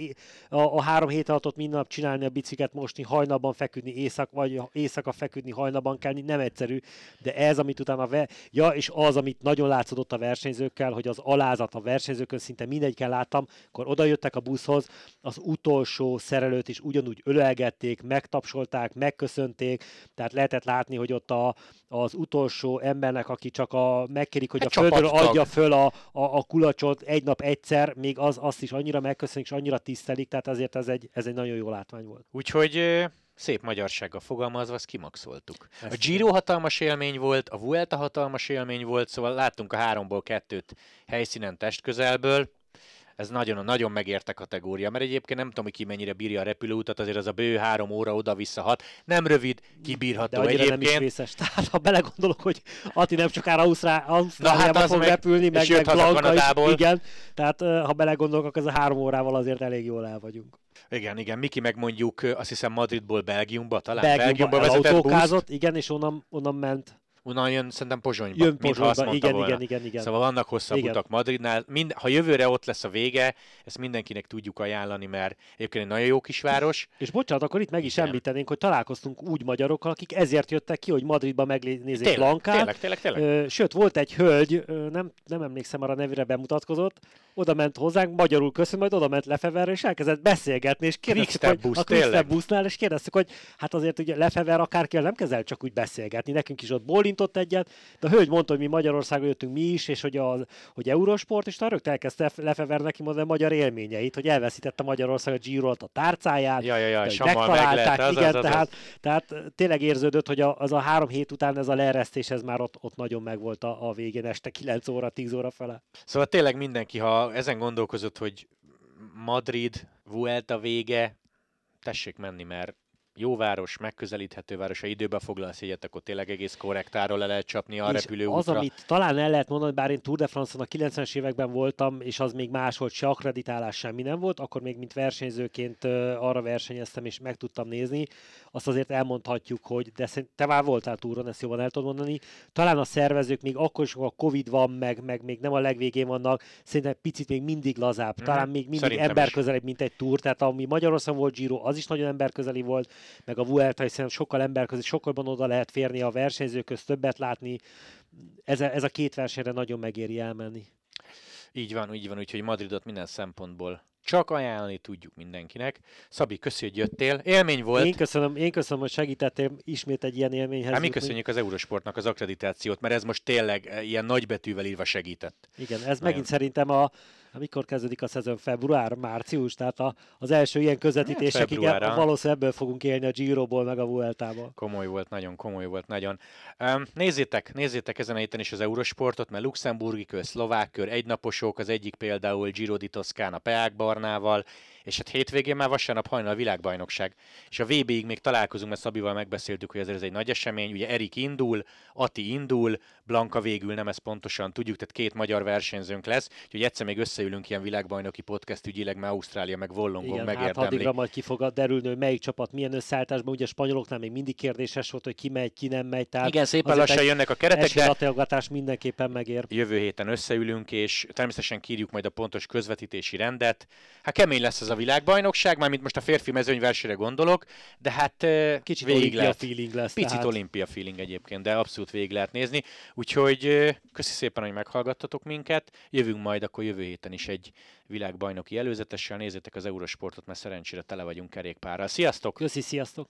a, a három hét alatt minden nap csinálni a biciklet mosni, hajnalban feküdni, éjszak, vagy éjszaka feküdni, hajnalban kelni, nem egyszerű, de ez, amit utána, ve- ja, és az, amit nagyon látszott a versenyzőkkel, hogy az alázat a versenyzőkön szinte mindegyiken láttam, akkor oda jöttek a buszhoz, az utolsó szerelőt is ugyanúgy ölelgették, megtapsolták, megköszönték, tehát lehetett látni, hogy ott a, az utolsó embernek, aki csak a, megkérik, hogy Egy a földről adja föl a, a, a kulacsot egy nap egyszer, még az, azt is annyira megköszönik, és annyira tisztelik, tehát azért ez egy, ez egy nagyon jó látvány volt. Úgyhogy szép magyarsággal fogalmazva, azt kimaxoltuk. A Ezt Giro hatalmas élmény volt, a Vuelta hatalmas élmény volt, szóval láttunk a háromból kettőt helyszínen testközelből. Ez nagyon, nagyon megérte kategória, mert egyébként nem tudom, hogy ki mennyire bírja a repülőutat, azért az a bő három óra oda-vissza hat. Nem rövid, De kibírható annyira nem is egyébként. vészes. Tehát ha belegondolok, hogy Ati nem sokára Ausztrá- Ausztráliába hát fog meg- repülni, meg, meg Blanka is, igen. Tehát ha belegondolok, akkor ez a három órával azért elég jól el vagyunk. Igen, igen, Miki meg mondjuk azt hiszem Madridból Belgiumba, talán Belgiumba vezetett buszt, elautókázott, igen, és onnan, onnan ment. Onnan jön szerintem Pozsonyba, Jön Pozsonyba, igen, volna. igen, igen, igen. Szóval vannak hosszabb Igen. utak Madridnál. Mind, ha jövőre ott lesz a vége, ezt mindenkinek tudjuk ajánlani, mert egyébként egy nagyon jó kisváros. És bocsánat, akkor itt meg is Igen. említenénk, hogy találkoztunk úgy magyarokkal, akik ezért jöttek ki, hogy Madridba megnézzék Tényleg, Blankát. tényleg, tényleg, tényleg. Sőt, volt egy hölgy, nem, nem emlékszem arra nevére bemutatkozott, oda ment hozzánk, magyarul köszön, majd oda ment Lefeverre, és elkezdett beszélgetni, és kérdeztük, hogy busz, a Quickstep busznál, és kérdeztük, hogy hát azért ugye Lefever akárkivel nem kezel csak úgy beszélgetni, nekünk is ott bólintott egyet, de a hölgy mondta, hogy mi Magyarországon jöttünk mi is, és hogy, az, hogy Eurosport, és rögtön elkezdte Lefever neki mondani a magyar élményeit, hogy elveszítette Magyarország a giro a tárcáját, Ja, ja, ja, Sammal megtalálták, meg igen, az, az. tehát, tehát tényleg érződött, hogy a, az a három hét után ez a leeresztés, ez már ott, ott nagyon megvolt a, a végén, este 9 óra, 10 óra fele. Szóval tényleg mindenki, ha ezen gondolkozott, hogy Madrid, Vuelta vége, tessék menni, mert jó város, megközelíthető város, ha időbe foglalsz egyet, akkor tényleg egész korrektáról le lehet csapni a repülőútra. az, amit talán el lehet mondani, bár én Tour de France-on a 90-es években voltam, és az még más volt, se akreditálás semmi nem volt, akkor még mint versenyzőként arra versenyeztem, és meg tudtam nézni. Azt azért elmondhatjuk, hogy de te már voltál túron, ezt jobban el tudod mondani. Talán a szervezők még akkor is, a Covid van, meg, meg még nem a legvégén vannak, szerintem picit még mindig lazább. Mhm. Talán még mindig emberközelebb, mint egy túr. Tehát ami Magyarországon volt Giro, az is nagyon emberközeli volt, meg a Vuelta is szerintem sokkal emberközeli, sokkal jobban oda lehet férni a versenyzőköz, többet látni. Ez a, ez a két versenyre nagyon megéri elmenni. Így van, így van, úgyhogy Madridot minden szempontból csak ajánlani tudjuk mindenkinek. Szabi, köszi, hogy jöttél. Élmény volt. Én köszönöm, én köszönöm, hogy segítettél ismét egy ilyen élményhez. Hát mi köszönjük az Eurosportnak az akkreditációt, mert ez most tényleg eh, ilyen nagybetűvel írva segített. Igen, ez Nagyon. megint szerintem a, amikor kezdődik a szezon? Február, március, tehát a, az első ilyen közvetítések, Hát igen, valószínűleg ebből fogunk élni a Giroból, meg a Vueltából. Komoly volt, nagyon komoly volt, nagyon. Um, nézzétek, nézzétek ezen a héten is az Eurosportot, mert Luxemburgi kör, szlovák kör, egynaposok, az egyik például Giro di Toscana Peák Barnával, és hát hétvégén már vasárnap hajnal a világbajnokság. És a VB-ig még találkozunk, mert Szabival megbeszéltük, hogy ezért ez egy nagy esemény. Ugye Erik indul, Ati indul, Blanka végül nem ezt pontosan tudjuk, tehát két magyar versenyzőnk lesz, úgyhogy egyszer még összeülünk ilyen világbajnoki podcast ügyileg, mert Ausztrália meg Wollongon Igen, hát megérdemli. addigra majd ki fog derülni, hogy melyik csapat milyen összeállításban. Ugye a spanyoloknál még mindig kérdéses volt, hogy ki megy, ki nem megy. Tehát Igen, szépen lassan jönnek a keretek, de mindenképpen megér. jövő héten összeülünk, és természetesen kírjuk majd a pontos közvetítési rendet. Hát kemény lesz ez a világbajnokság, mármint most a férfi mezőnyversenyre gondolok, de hát Kicsit végig olimpia lehet. feeling lesz. Picit tehát. olimpia feeling egyébként, de abszolút végig lehet nézni. Úgyhogy köszi szépen, hogy meghallgattatok minket. Jövünk majd akkor jövő héten is egy világbajnoki előzetessel. Nézzétek az Eurosportot, mert szerencsére tele vagyunk kerékpárral. Sziasztok! Köszi, sziasztok!